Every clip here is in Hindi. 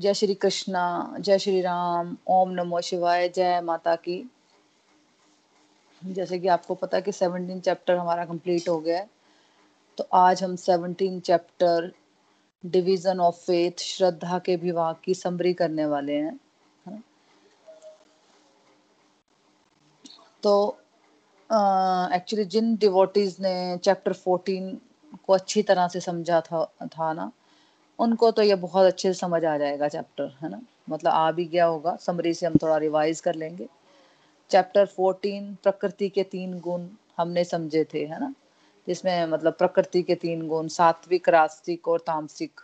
जय श्री कृष्णा, जय श्री राम, ओम नमो शिवाय, जय माता की। जैसे कि आपको पता है कि सेवनटीन चैप्टर हमारा कंप्लीट हो गया है। तो आज हम seventeen chapter division of faith श्रद्धा के विभाग की समरी करने वाले हैं तो एक्चुअली जिन डिवोटीज ने चैप्टर फोर्टीन को अच्छी तरह से समझा था था ना उनको तो ये बहुत अच्छे से समझ आ जाएगा चैप्टर है ना? मतलब आ भी गया होगा समरी से हम थोड़ा रिवाइज कर लेंगे। चैप्टर फोर्टीन प्रकृति के तीन गुण हमने समझे थे, है ना? जिसमें मतलब प्रकृति के तीन गुण, सात्विक, रास्तिक और तामसिक,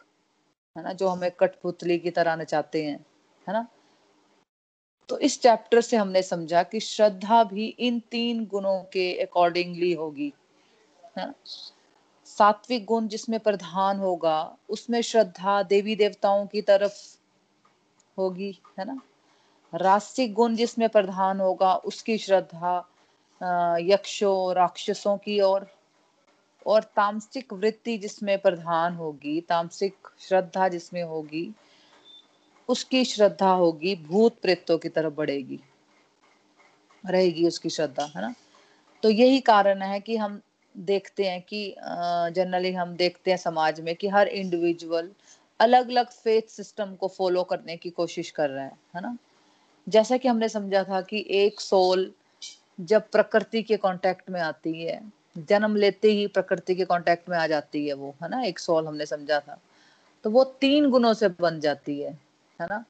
है ना? जो हमें कठपुतली की तरह नचाते हैं, है ना? तो इस चैप्टर से हमने समझा कि श्रद्धा भी इन तीन गुणों के अकॉर्डिंगली होगी, है ना? सात्विक गुण जिसमें प्रधान होगा, उसमें श्रद्धा देवी देवताओं की तरफ़ होगी, है ना? रास्तिक गुण जिसमें प्रधान होगा, उसकी श्रद्धा यक्षो, राक्षसों की ओर। और तामसिक वृत्ति जिसमें प्रधान होगी, तामसिक श्रद्धा जिसमें होगी, उसकी श्रद्धा होगी, भूत प्रेतों की तरफ़ बढ़ेगी, रहेगी उसकी श्रद्धा, है ना? तो यही कारण है कि हम देखते हैं कि जनरली हम देखते हैं समाज में कि हर इंडिविजुअल अलग अलग फेथ सिस्टम को फॉलो करने की कोशिश कर रहा है है ना? जैसा कि हमने समझा था कि एक सोल जब प्रकृति के कांटेक्ट में आती है, जन्म लेते ही प्रकृति के कांटेक्ट में आ जाती है वो, है ना? एक सोल हमने समझा था। तो वो तीन गुणों से बन जाती है है ना?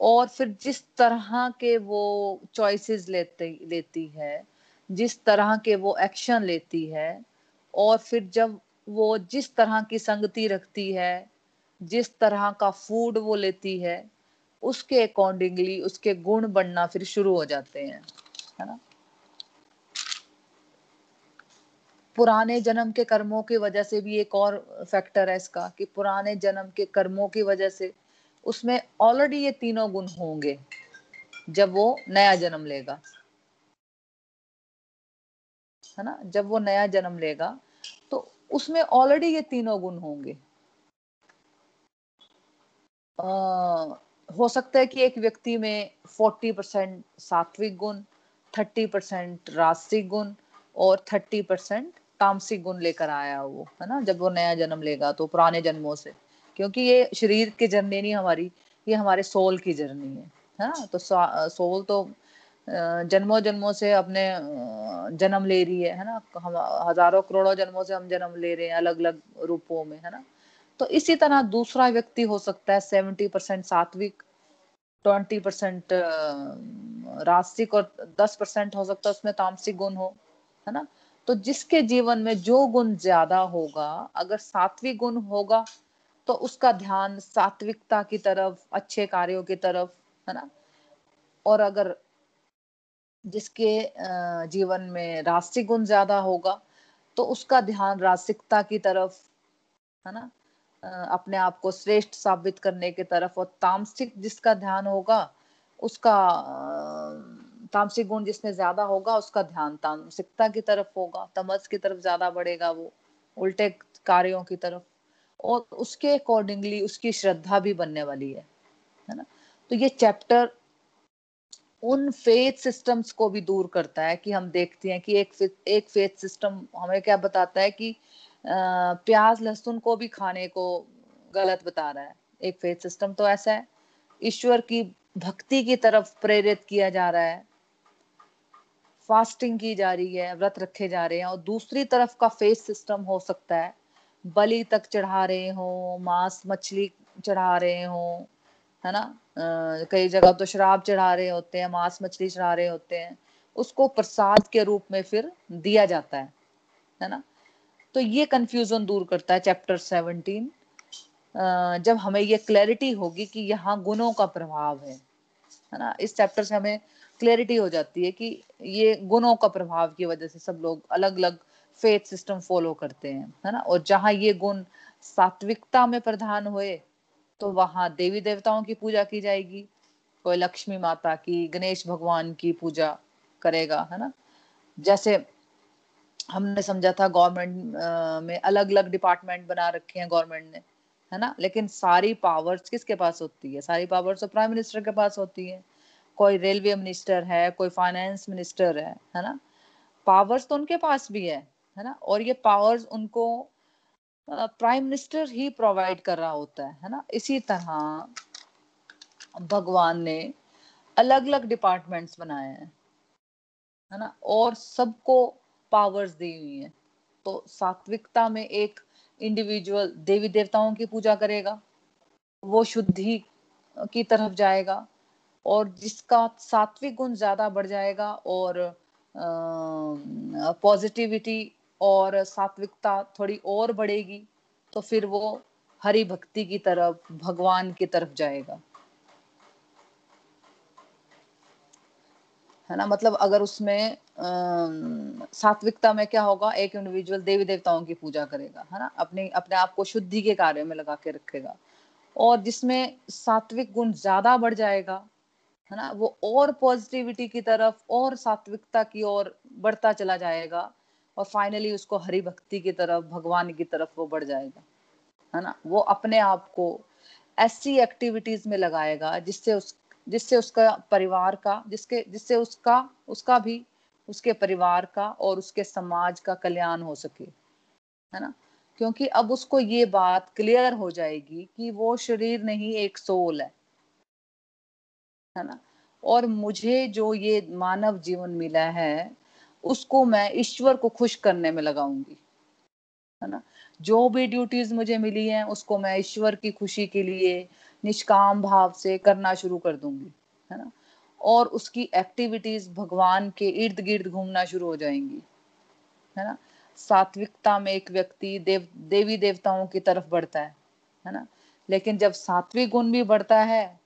और फिर जिस तरह के वो चॉइसेस लेते, लेती है, जिस तरह के वो एक्शन लेती है और फिर जब वो जिस तरह की संगति रखती है, जिस तरह का फ़ूड वो लेती है, उसके अकॉर्डिंगली उसके गुण बनना फिर शुरू हो जाते हैं, है ना? पुराने जन्म के कर्मों की वजह से भी एक और फैक्टर है इसका, कि पुराने जन्म के कर्मों की वजह से उसमें ऑलरेडी ये तीनों गुण होंगे, जब वो नया जन्म लेगा। है ना जब वो नया जन्म लेगा तो उसमें ऑलरेडी ये तीनों गुण होंगे। आ, हो सकता है कि एक व्यक्ति में फोर्टी परसेंट सात्विक गुण थर्टी परसेंट रास्तिक गुण और थर्टी परसेंट तामसिक गुण लेकर आया वो है ना जब वो नया जन्म लेगा तो पुराने जन्मों से। क्योंकि ये शरीर की जर्नी नहीं हमारी ये हमारे सोल की जर्नी है है ना तो सोल तो जन्मों जन्मों से अपने जन्म ले रही है है ना? हम, हज़ारों करोड़ों जन्मों से हम जन्म ले रहे हैं अलग अलग रूपों में, है ना? तो इसी तरह दूसरा व्यक्ति हो सकता है सेवेंटी परसेंट सात्विक, ट्वेंटी परसेंट रास्तिक और दस परसेंट हो सकता है उसमें तामसिक गुण हो, है ना? तो जिसके जीवन में जो गुण ज़्यादा होगा, अगर सात्विक गुण होगा तो उसका ध्यान सात्विकता की तरफ़, अच्छे कार्यों की तरफ़, है ना? और अगर जिसके जीवन में रास्तिक गुण ज़्यादा होगा तो उसका ध्यान रास्तिकता की तरफ़, है ना? अपने आप को श्रेष्ठ साबित करने की तरफ़ और तामसिक जिसका ध्यान होगा, उसका तामसिक गुण जिसमें ज़्यादा होगा, उसका ध्यान तामसिकता की तरफ़ होगा, तमस की तरफ़ ज़्यादा बढ़ेगा वो, उल्टे कार्यों की तरफ़। और उसके अकॉर्डिंगली उसकी श्रद्धा भी बनने वाली है है ना? तो ये चैप्टर उन फेथ सिस्टम्स को भी दूर करता है कि हम देखते हैं कि एक एक फेथ सिस्टम हमें क्या बताता है कि प्याज लहसुन को भी खाने को गलत बता रहा है। एक फेथ सिस्टम तो ऐसा है। ईश्वर की भक्ति की तरफ़ प्रेरित किया जा रहा है। फास्टिंग की जा रही है, व्रत रखे जा रहे हैं और दूसरी तरफ़ का फेस सिस्टम हो सकता है। बलि तक चढ़ा रहे हो, मांस मछली चढ़ा रहे हो है ना? कई जगह तो शराब चढ़ा रहे होते हैं, मांस मछली चढ़ा रहे होते हैं। उसको प्रसाद के रूप में फिर दिया जाता है है ना? तो ये कंफ्यूजन दूर करता है चैप्टर सेवनटीन जब हमें ये क्लैरिटी होगी कि यहाँ गुणों का प्रभाव है है ना? इस चैप्टर से हमें क्लैरिटी हो जाती है कि ये गुणों का प्रभाव की वजह से सब लोग अलग अलग फेथ सिस्टम फॉलो करते हैं, है ना? और जहाँ ये गुण सात्विकता में प्रधान हुए तो वहाँ देवी देवताओं की पूजा की जाएगी। कोई लक्ष्मी माता की, गणेश भगवान की पूजा करेगा, है ना? जैसे हमने समझा था गवर्नमेंट में अलग अलग डिपार्टमेंट बना रखे हैं गवर्नमेंट ने, है ना? लेकिन सारी पावर्स किसके पास होती है? सारी पावर्स तो प्राइम मिनिस्टर के पास होती है। कोई रेलवे मिनिस्टर है, कोई फाइनेंस मिनिस्टर है है ना? पावर्स तो उनके पास भी है है ना? और ये पावर्स उनको प्राइम मिनिस्टर ही प्रोवाइड कर रहा होता है है ना? इसी तरह भगवान ने अलग अलग डिपार्टमेंट्स बनाए हैं, है ना? और सबको पावर्स दी हुई है। तो सात्विकता में एक इंडिविजुअल देवी देवताओं की पूजा करेगा, वो शुद्धि की तरफ़ जाएगा, और जिसका सात्विक गुण ज़्यादा बढ़ जाएगा और पॉजिटिविटी और सात्विकता थोड़ी और बढ़ेगी तो फिर वो हरि भक्ति की तरफ़, भगवान की तरफ़ जाएगा। है ना? मतलब अगर उसमें सात्विकता में क्या होगा, एक इंडिविजुअल देवी देवताओं की पूजा करेगा, है ना? अपने अपने आप को शुद्धि के कार्य में लगा के रखेगा। और जिसमें सात्विक गुण ज़्यादा बढ़ जाएगा, है ना? वो और पॉजिटिविटी की तरफ़ और सात्विकता की ओर बढ़ता चला जाएगा और फाइनली उसको हरि भक्ति की तरफ़, भगवान की तरफ़ वो बढ़ जाएगा। है ना? वो अपने आप को ऐसी एक्टिविटीज़ में लगाएगा जिससे उस, जिससे उसका परिवार का, जिसके, जिससे उसका उसका भी, उसके परिवार का और उसके समाज का कल्याण हो सके। है ना? क्योंकि अब उसको ये बात क्लियर हो जाएगी कि वो शरीर नहीं, एक सोल है। है ना? और मुझे जो ये मानव जीवन मिला है उसको मैं ईश्वर को खुश करने में लगाऊँगी, है ना? जो भी ड्यूटीज़ मुझे मिली हैं, उसको मैं ईश्वर की खुशी के लिए, निष्काम भाव से करना शुरू कर दूँगी, है ना? और उसकी एक्टिविटीज़ भगवान के इर्द गिर्द घूमना शुरू हो जाएँगी, है ना? सात्विकता में एक व्यक्ति देव, देवी देवताओं की तरफ़ बढ़ता है है ना? लेकिन जब सात्विक गुण भी बढ़ता है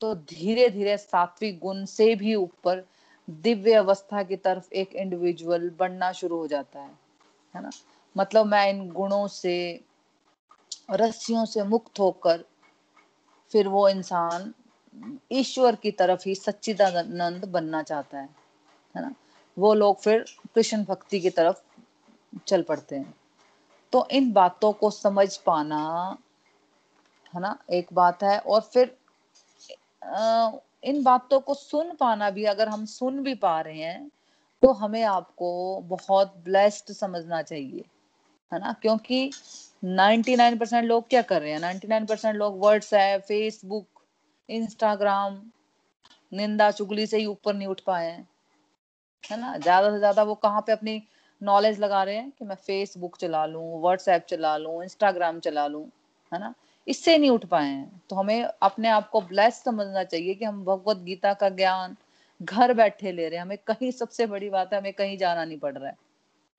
तो धीरे धीरे सात्विक गुण से भी ऊपर दिव्य अवस्था की तरफ़ एक इंडिविजुअल बढ़ना शुरू हो जाता है है ना? मतलब मैं इन गुणों से रस्सियों से मुक्त होकर फिर वो इंसान ईश्वर की तरफ़ ही सच्चिदानंद बनना चाहता है है ना? वो लोग फिर कृष्ण भक्ति की तरफ़ चल पड़ते हैं। तो इन बातों को समझ पाना है ना एक बात है। और फिर आ, इन बातों को सुन पाना भी, अगर हम सुन भी पा रहे हैं तो हमें आपको बहुत ब्लेस्ड समझना चाहिए, है ना? क्योंकि 99 परसेंट लोग क्या कर रहे हैं? 99 परसेंट लोग व्हाट्सएप फेसबुक इंस्टाग्राम निंदा चुगली से ही ऊपर नहीं उठ पाए हैं, है ना? ज़्यादा से ज़्यादा वो कहाँ पे अपनी नॉलेज लगा रहे हैं कि मैं फेसबुक चला लूँ व्हाट्सएप चला लूँ इंस्टाग्राम चला लूँ, है ना? इससे नहीं उठ पाए हैं। तो हमें अपने आप को ब्लेस समझना चाहिए कि हम भगवत गीता का ज्ञान घर बैठे ले रहे हैं। हमें कहीं सबसे बड़ी बात है, हमें कहीं जाना नहीं पड़ रहा है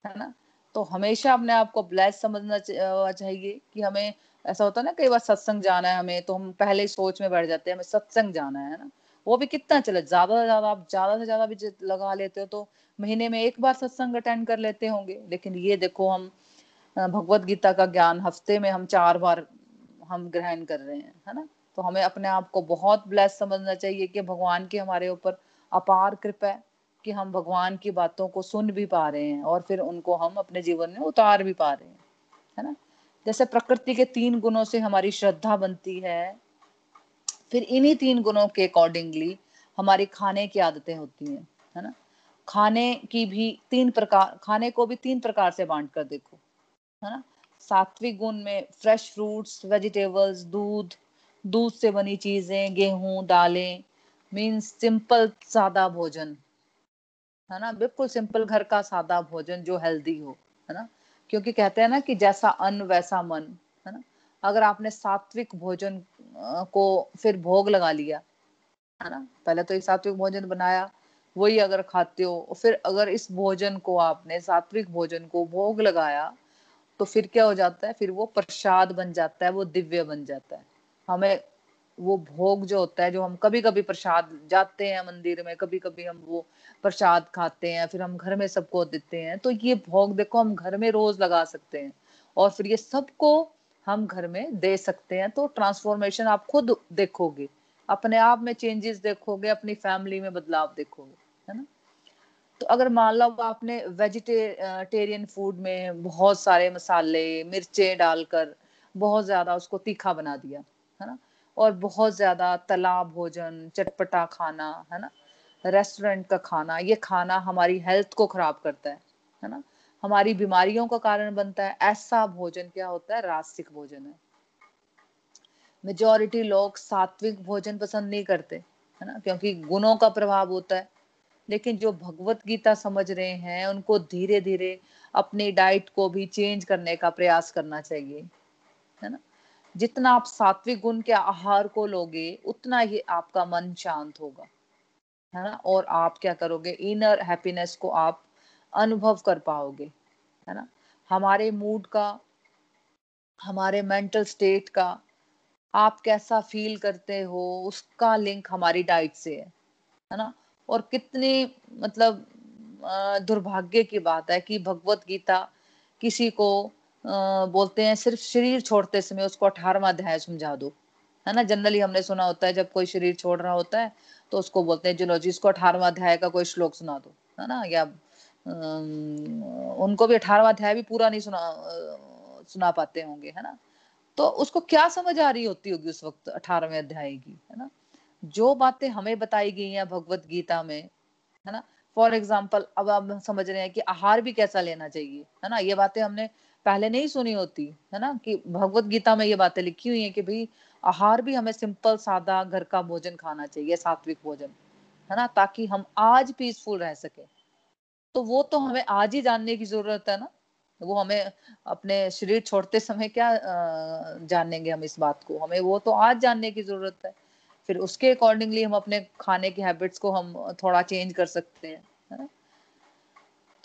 है ना? तो हमेशा अपने आप को ब्लेस समझना चाहिए कि हमें ऐसा होता है ना, कई बार सत्संग जाना है हमें तो हम पहले ही सोच में बैठ जाते हैं, हमें सत्संग जाना है ना? वो भी कितना चले, ज़्यादा से ज़्यादा, आप ज़्यादा से ज़्यादा भी लगा लेते हो तो महीने में एक बार सत्संग अटेंड कर लेते होंगे। लेकिन ये देखो हम भगवत गीता का ज्ञान हफ़्ते में हम चार बार हम ग्रहण कर रहे हैं, है ना? तो हमें अपने आप को बहुत ब्लेस समझना चाहिए कि भगवान की हमारे ऊपर अपार कृपा है कि हम भगवान की बातों को सुन भी पा रहे हैं और फिर उनको हम अपने जीवन में उतार भी पा रहे हैं, है ना? जैसे प्रकृति के तीन गुणों से हमारी श्रद्धा बनती है, फिर इन्हीं तीन गुणों के अकॉर्डिंगली हमारी खाने की आदतें होती हैं, है ना? खाने की भी तीन प्रकार, खाने को भी तीन प्रकार से बांट कर देखो, है ना? सात्विक गुण में फ्रेश फ्रूट्स वेजिटेबल्स दूध दूध से बनी चीज़ें, गेहूँ, दालें मीन्स सिंपल सादा भोजन, है ना? बिल्कुल सिंपल घर का सादा भोजन जो हेल्दी हो, है ना? क्योंकि कहते हैं ना कि जैसा अन्न, वैसा मन, है ना? अगर आपने सात्विक भोजन को फिर भोग लगा लिया, है ना? पहले तो एक सात्विक भोजन बनाया, वही अगर खाते हो, फिर अगर इस भोजन को आपने सात्विक भोजन को भोग लगाया तो फिर क्या हो जाता है? फिर वो प्रसाद बन जाता है, वो दिव्य बन जाता है। हमें वो भोग जो होता है, जो हम कभी कभी प्रसाद जाते हैं मंदिर में कभी कभी हम वो प्रसाद खाते हैं, फिर हम घर में सबको देते हैं तो ये भोग देखो हम घर में रोज लगा सकते हैं। और फिर ये सबको हम घर में दे सकते हैं तो ट्रांसफॉर्मेशन आप खुद देखोगे। अपने आप में चेंजेस देखोगे, अपनी फैमिली में बदलाव देखोगे। तो अगर मान लो आपने वेजिटेरियन फ़ूड में बहुत सारे मसाले, मिर्चे डालकर बहुत ज़्यादा उसको तीखा बना दिया, है ना? और बहुत ज़्यादा तला भोजन, चटपटा खाना, है ना? रेस्टोरेंट का खाना, ये खाना हमारी हेल्थ को खराब करता है है ना? हमारी बीमारियों का कारण बनता है। ऐसा भोजन क्या होता है? रास्तिक भोजन है। मेजोरिटी लोग सात्विक भोजन पसंद नहीं करते, है ना? क्योंकि गुणों का प्रभाव होता है। लेकिन जो भगवत गीता समझ रहे हैं, उनको धीरे धीरे अपनी डाइट को भी चेंज करने का प्रयास करना चाहिए, है ना? जितना आप सात्विक गुण के आहार को लोगे, उतना ही आपका मन शांत होगा, है ना? और आप क्या करोगे? इनर हैप्पीनेस को आप अनुभव कर पाओगे, है ना? हमारे मूड का, हमारे मेंटल स्टेट का, आप कैसा फील करते हो, उसका लिंक हमारी डाइट से है है ना? और कितनी मतलब दुर्भाग्य की बात है कि भगवत गीता किसी को बोलते हैं, सिर्फ़ शरीर छोड़ते समय उसको अठारवा अध्याय समझा दो। है ना? जनरली हमने सुना होता है, जब कोई शरीर छोड़ रहा होता है तो उसको बोलते हैं, चलो जिसको अठारवा अध्याय का कोई श्लोक सुना दो। है ना? या उनको भी अठारवा अध्याय भी पूरा नहीं सुना सुना पाते होंगे, है ना? तो उसको क्या समझ आ रही होती होगी उस वक्त अठारहवें अध्याय की? है ना? जो बातें हमें बताई गई हैं भगवत गीता में, है ना? फॉर एग्ज़ाम्पल अब आप समझ रहे हैं कि आहार भी कैसा लेना चाहिए, है ना? ये बातें हमने पहले नहीं सुनी होती, है ना? कि भगवत गीता में ये बातें लिखी हुई है कि भाई आहार भी हमें सिंपल सादा घर का भोजन खाना चाहिए, सात्विक भोजन, है ना? ताकि हम आज पीसफुल रह सके। तो वो तो हमें आज ही जानने की ज़रूरत है ना? वो हमें अपने शरीर छोड़ते समय क्या जानेंगे हम इस बात को? हमें वो तो आज जानने की ज़रूरत है। फिर उसके अकॉर्डिंगली हम अपने खाने की हैबिट्स को हम थोड़ा चेंज कर सकते हैं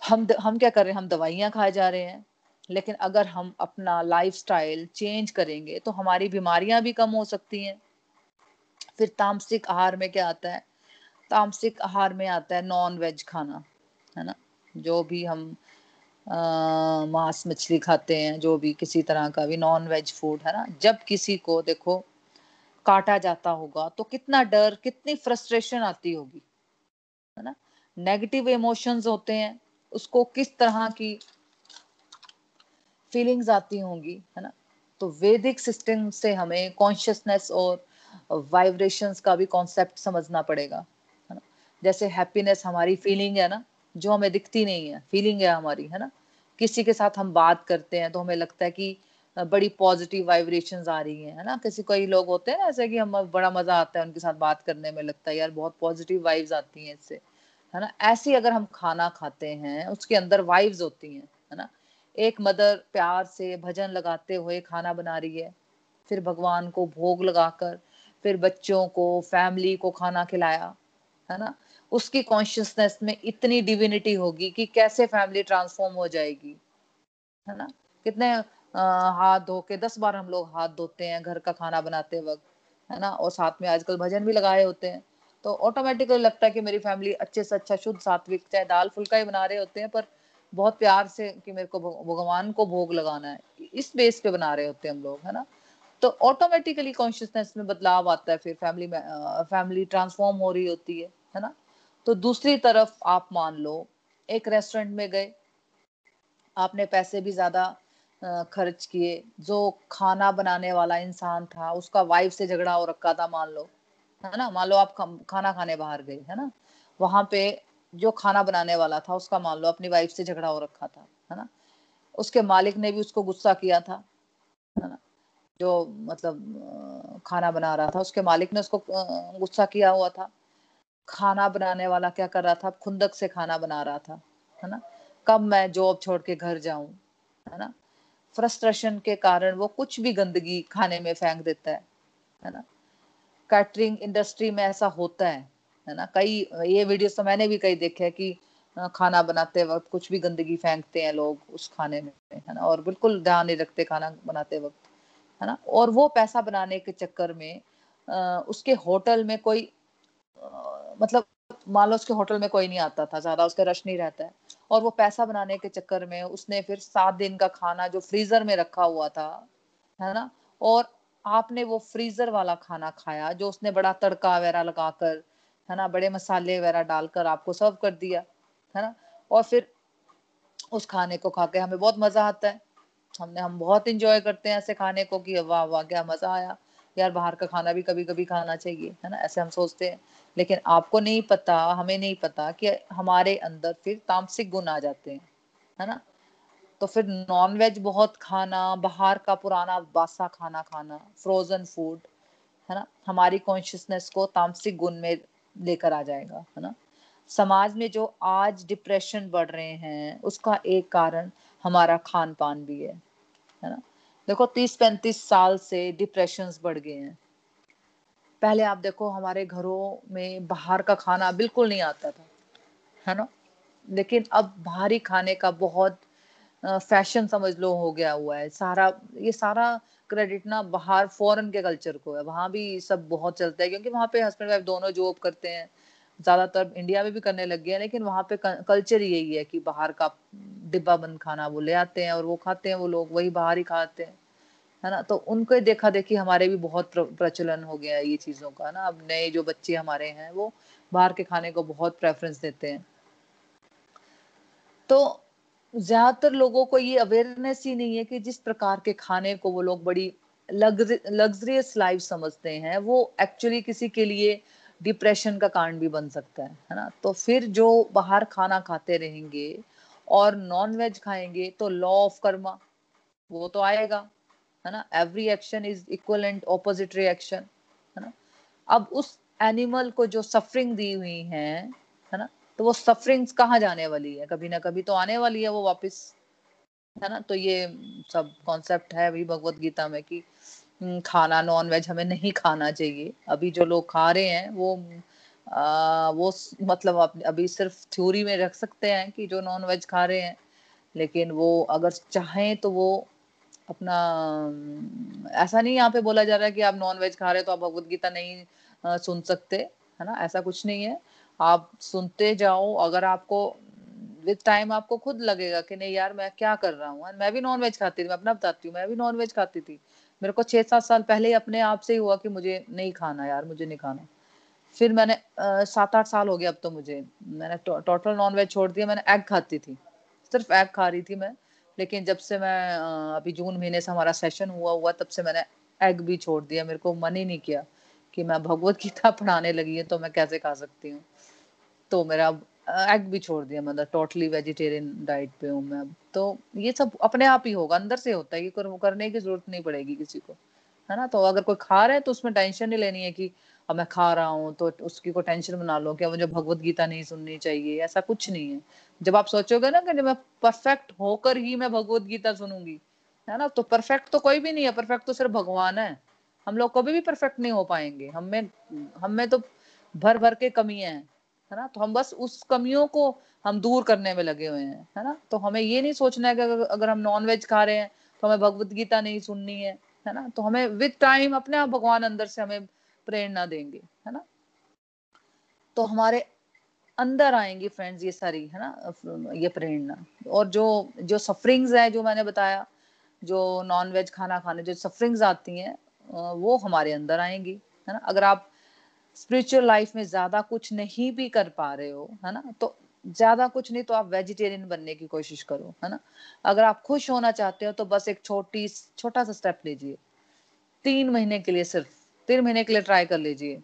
हम हम क्या कर रहे हैं? हम दवाइयाँ खाए जा रहे हैं। लेकिन अगर हम अपना लाइफस्टाइल चेंज करेंगे तो हमारी बीमारियाँ भी कम हो सकती हैं। फिर तामसिक आहार में क्या आता है? तामसिक आहार में आता है नॉन वेज खाना, है ना? जो भी हम मांस मछली खाते हैं, जो भी किसी तरह का भी नॉन वेज फ़ूड है ना? जब किसी को, देखो काटा जाता होगा तो कितना डर, कितनी फ्रस्ट्रेशन आती होगी, है ना? नेगेटिव इमोशंस होते हैं, उसको किस तरह की फीलिंग्स आती होंगी, है ना? तो वैदिक सिस्टम से हमें कॉन्शियसनेस और वाइब्रेशंस का भी कॉन्सेप्ट समझना पड़ेगा, है ना? जैसे हैप्पीनेस हमारी फीलिंग है ना, जो हमें दिखती नहीं है फीलिंग है हमारी, है ना? किसी के साथ हम बात करते हैं तो हमें लगता है कि बड़ी पॉजिटिव वाइब्रेशन आ रही है ना? किसी कई लोग होते हैं ना, ऐसे कि हम, बड़ा मज़ा आता है उनके साथ बात करने में लगता है, यार बहुत पॉजिटिव वाइब्स आती हैं इससे, है ना? ऐसी अगर हम खाना खाते हैं, उसके अंदर वाइब्स होती हैं, है ना? एक मदर प्यार से भजन लगाते हुए खाना बना रही है, फिर भगवान को भोग लगाकर, फिर बच्चों को फैमिली को खाना खिलाया, है ना? उसकी कॉन्शियसनेस में इतनी डिविनिटी होगी कि कैसे फैमिली ट्रांसफॉर्म हो जाएगी, है ना? कितने हाथ धो के, दस बार हम लोग हाथ धोते हैं घर का खाना बनाते वक्त, है ना? और साथ में आजकल भजन भी लगाए होते हैं। तो ऑटोमेटिकली लगता है कि मेरी फैमिली अच्छे से अच्छा शुद्ध सात्विक, चाहे दाल फुल्का ही बना रहे होते हैं, पर बहुत प्यार से कि मेरे को भगवान को भोग लगाना है। इस बेस पे बना रहे होते हैं हम लोग, है ना? तो ऑटोमेटिकली कॉन्शियसनेस में बदलाव आता है, फिर फैमिली में फैमिली ट्रांसफॉर्म हो रही होती है है ना? तो दूसरी तरफ़ आप मान लो, एक रेस्टोरेंट में गए, आपने पैसे भी ज़्यादा खर्च किए। जो खाना बनाने वाला इंसान था, उसका वाइफ से झगड़ा हो रखा था, मान लो, है ना? मान लो आप खाना खाने बाहर गए, है ना? वहाँ पे जो खाना बनाने वाला था, उसका मान लो अपनी वाइफ से झगड़ा हो रखा था, है ना? उसके मालिक ने भी उसको गुस्सा किया था, है ना? जो मतलब खाना बना रहा था, उसके मालिक ने उसको गुस्सा किया हुआ था। खाना बनाने वाला क्या कर रहा था? खुंदक से खाना बना रहा था, है ना? कब मैं जॉब छोड़ के घर जाऊँ, है ना? फ्रस्ट्रेशन के कारण वो कुछ भी गंदगी खाने में फेंक देता है है ना? कैटरिंग इंडस्ट्री में ऐसा होता है है ना? कई ये वीडियो तो मैंने भी कई देखे कि खाना बनाते वक्त कुछ भी गंदगी फेंकते हैं लोग उस खाने में है ना? और बिल्कुल ध्यान नहीं रखते खाना बनाते वक्त है ना? और वो पैसा बनाने के चक्कर में आ, उसके होटल में कोई आ, मतलब मान लो उसके होटल में कोई नहीं आता था, ज़्यादा उसका रश नहीं रहता है। और वो पैसा बनाने के चक्कर में उसने फिर सात दिन का खाना जो फ्रीजर में रखा हुआ था, है ना? और आपने वो फ्रीजर वाला खाना खाया जो उसने बड़ा तड़का वगैरह लगाकर, है ना? बड़े मसाले वगैरह डालकर आपको सर्व कर दिया, है ना? और फिर उस खाने को खा के हमें बहुत मज़ा आता है। हमने, हम बहुत इंजॉय करते हैं ऐसे खाने को कि वाह वाह, क्या मज़ा आया। यार बाहर का खाना भी कभी कभी खाना चाहिए, है ना? ऐसे हम सोचते हैं। लेकिन आपको नहीं पता, हमें नहीं पता कि हमारे अंदर फिर तामसिक गुण आ जाते हैं, है ना? तो फिर नॉन वेज बहुत खाना, बाहर का पुराना बासा खाना खाना फ्रोजन फ़ूड है ना? हमारी कॉन्शियसनेस को तामसिक गुण में लेकर आ जाएगा, है ना? समाज में जो आज डिप्रेशन बढ़ रहे हैं, उसका एक कारण हमारा खान पान भी है है ना? देखो तीस पैंतीस साल से डिप्रेशन बढ़ गए हैं। पहले आप देखो हमारे घरों में बाहर का खाना बिल्कुल नहीं आता था, है ना? लेकिन अब बाहरी खाने का बहुत फ़ैशन समझ लो हो गया हुआ है। सारा, ये सारा क्रेडिट ना बाहर फॉरेन के कल्चर को है। वहाँ भी सब बहुत चलता है, क्योंकि वहाँ पे हस्बैंड वाइफ दोनों जॉब करते हैं। ज़्यादातर इंडिया में भी करने लग गए हैं, लेकिन वहाँ पे कल्चर यही है कि बाहर का डिब्बा बंद खाना वो ले आते हैं और वो खाते हैं वो लोग, वही बाहर ही खाते हैं। है ना? तो उनको देखा देखी हमारे भी बहुत प्रचलन हो गया है ये चीज़ों का ना। अब नए जो बच्चे हमारे हैं, वो बाहर के खाने को बहुत प्रेफरेंस देते हैं। तो ज़्यादातर लोगों को ये अवेयरनेस ही नहीं है कि जिस प्रकार के खाने को वो लोग बड़ी लग्जरियस लाइफ समझते हैं, वो एक्चुअली किसी के लिए डिप्रेशन का कारण भी बन सकता है है ना? तो फिर जो बाहर खाना खाते रहेंगे और नॉन वेज खाएँगे तो लॉ ऑफ़ कर्मा वो तो आएगा। है ना? Every action is equal and opposite reaction है ना? अब उस एनिमल को जो सफरिंग दी हुई है है ना? तो वो सफरिंग्स कहाँ जाने वाली है? कभी ना कभी तो आने वाली है वो वापस है ना? तो ये सब कॉन्सेप्ट है अभी भगवत गीता में कि हम्म, खाना नॉन वेज हमें नहीं खाना चाहिए। अभी जो लोग खा रहे हैं वो आ, वो मतलब आप अभी सिर्फ़ थ्योरी में रख सकते हैं कि जो नॉन वेज खा रहे हैं लेकिन वो अगर चाहें तो वो अपना ऐसा नहीं यहाँ पे बोला जा रहा है कि आप नॉन वेज खा रहे हैं तो आप भगवत गीता नहीं आ, सुन सकते है ना? ऐसा कुछ नहीं है। आप सुनते जाओ अगर आपको विद टाइम आपको खुद लगेगा कि नहीं यार मैं क्या कर रहा हूँ। मैं भी नॉन वेज खाती थी मैं अपना बताती हूँ मैं भी नॉन वेज खाती थी। मेरे को छह सात साल पहले ही अपने आप से ही हुआ कि मुझे नहीं खाना यार मुझे नहीं खाना। फिर मैंने सात आठ साल हो गया अब तो मुझे। मैंने टोटल नॉन वेज छोड़ दिया मैंने एग खाती थी। सिर्फ़ एग खा रही थी मैं। लेकिन जब से मैं अभी जून महीने से हमारा सेशन हुआ हुआ, तब से मैंने एग भी छोड़ दिया। मेरे को मन ही नहीं किया कि मैं भगवत गीता पढ़ाने लगी है तो मैं कैसे खा सकती हूँ। तो मेरा एग भी छोड़ दिया मतलब टोटली वेजिटेरियन डाइट पे हूँ मैं तो ये सब अपने आप ही होगा, अंदर से होता है, ये करने की ज़रूरत नहीं पड़ेगी किसी को, है ना? तो अगर कोई खा रहा है तो उसमें टेंशन नहीं लेनी है कि अब मैं खा रहा हूँ तो उसकी को टेंशन बना लो क्या मुझे भगवत गीता नहीं सुननी चाहिए, ऐसा कुछ नहीं है। जब आप सोचोगे ना कि मैं परफेक्ट होकर ही मैं भगवत गीता सुनूँगी, है ना? तो परफेक्ट तो कोई भी नहीं है परफेक्ट तो सिर्फ़ भगवान है। हम लोग कभी भी परफेक्ट नहीं हो पाएँगे। हमें हमें तो भर भर के कमियाँ हैं, है ना? तो हम बस उस कमियों को हम दूर करने में लगे हुए हैं, है ना? तो हमें ये नहीं सोचना है कि अगर हम नॉन वेज खा रहे हैं तो हमें भगवत गीता नहीं सुननी है है ना? तो हमें विद टाइम अपने आप भगवान अंदर से हमें प्रेरणा देंगे, है ना? तो हमारे अंदर आएँगी फ्रेंड्स ये सारी, है ना? ये प्रेरणा। और जो जो सफरिंग्स है, जो मैंने बताया, जो नॉन वेज खाना खाने, जो सफरिंग्स आती हैं वो हमारे अंदर आएँगी, है ना? अगर आप स्पिरिचुअल लाइफ में ज़्यादा कुछ नहीं भी कर पा रहे हो, है ना? तो ज़्यादा कुछ नहीं तो आप वेजिटेरियन बनने की कोशिश करो, है ना? अगर आप खुश होना चाहते हो तो बस एक छोटी, छोटा सा स्टेप लीजिए। तीन महीने के लिए सिर्फ़। तीन महीने के लिए ट्राई कर लीजिए।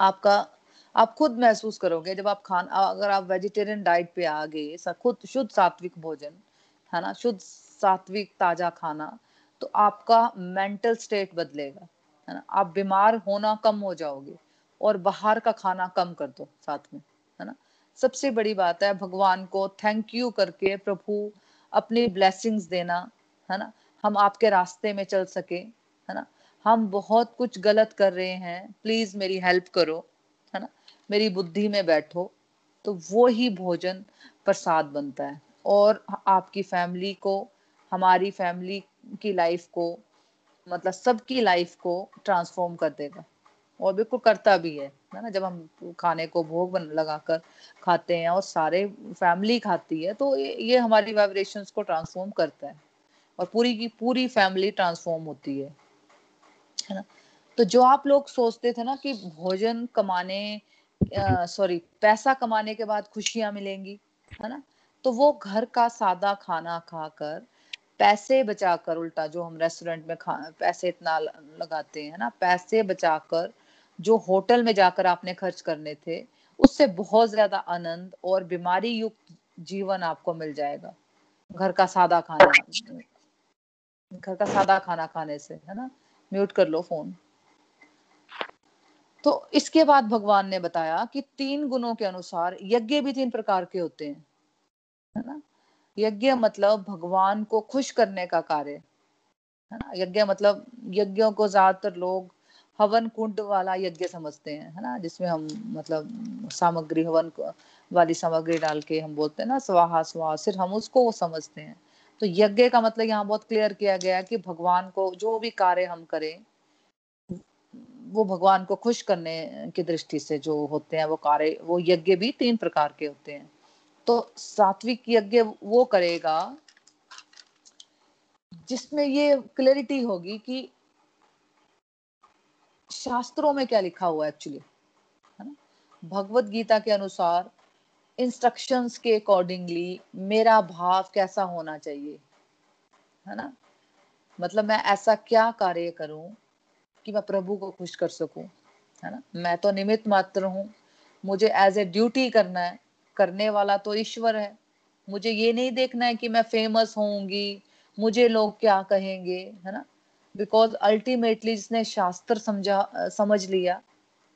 आपका, आप खुद महसूस करोगे, जब आप खान, अगर आप वेजिटेरियन डाइट पे आ गए खुद, शुद्ध सात्विक भोजन, है ना, शुद्ध सात्विक ताज़ा खाना तो आपका मेंटल स्टेट बदलेगा, है ना। आप बीमार होना कम हो जाओगे और बाहर का खाना कम कर दो साथ में, है ना। सबसे बड़ी बात है, भगवान को थैंक यू करके प्रभु अपनी ब्लेसिंग्स देना, है ना। हम आपके रास्ते में चल सके, है ना। हम बहुत कुछ गलत कर रहे हैं प्लीज़ मेरी हेल्प करो है ना? मेरी बुद्धि में बैठो तो वो ही भोजन प्रसाद बनता है। और आपकी फैमिली को हमारी फैमिली की लाइफ को मतलब सबकी लाइफ को ट्रांसफॉर्म कर देगा। और बिल्कुल करता भी है ना? जब हम खाने को भोग लगाकर खाते हैं और सारे फैमिली खाती है तो ये, ये हमारी वाइब्रेशंस को ट्रांसफॉर्म करता है। और पूरी की पूरी फैमिली ट्रांसफॉर्म होती है। है ना? तो जो आप लोग सोचते थे ना कि भोजन कमाने सॉरी पैसा कमाने के बाद खुशियाँ मिलेंगी, है ना? तो वो घर का सादा खाना खाकर, पैसे बचाकर उल्टा जो हम रेस्टोरेंट में खा, पैसे इतना लगाते हैं ना, पैसे बचाकर जो होटल में जाकर आपने खर्च करने थे, उससे बहुत ज़्यादा आनंद और बीमारी युक्त जीवन आपको मिल जाएगा। घर का सादा खाना, घर का सादा खाना खाने से, है ना? म्यूट कर लो फ़ोन। तो इसके बाद भगवान ने बताया कि तीन गुणों के अनुसार यज्ञ भी तीन प्रकार के होते हैं, है ना? यज्ञ मतलब भगवान को खुश करने का कार्य, है ना? यज्ञ मतलब यज्ञों को ज़्यादातर लोग हवन कुंड वाला यज्ञ समझते हैं, है ना? जिसमें हम मतलब सामग्री, हवन वाली सामग्री डाल के हम बोलते हैं ना, स्वाहा स्वाहा सिर्फ़ हम उसको समझते हैं। तो यज्ञ का मतलब यहाँ बहुत क्लियर किया गया कि भगवान को जो भी कार्य हम करें, वो भगवान को खुश करने की दृष्टि से जो होते हैं, वो कार्य, वो यज्ञ भी तीन प्रकार के होते हैं। तो सात्विक यज्ञ वो करेगा जिसमें ये क्लैरिटी होगी कि शास्त्रों में क्या लिखा हुआ है एक्चुअली है ना? भगवत गीता के अनुसार इंस्ट्रक्शंस के अकॉर्डिंगली मेरा भाव कैसा होना चाहिए? है ना? मतलब मैं ऐसा क्या कार्य करूँ कि मैं प्रभु को खुश कर सकूँ? है ना? मैं तो निमित्त मात्र हूँ। मुझे एज ए ड्यूटी करना है। करने वाला तो ईश्वर है। मुझे ये नहीं देखना है कि मैं फ़ेमस होंगी मुझे लोग क्या कहेंगे? है ना? बिकॉज़ अल्टीमेटली जिसने शास्त्र समझा, समझ लिया,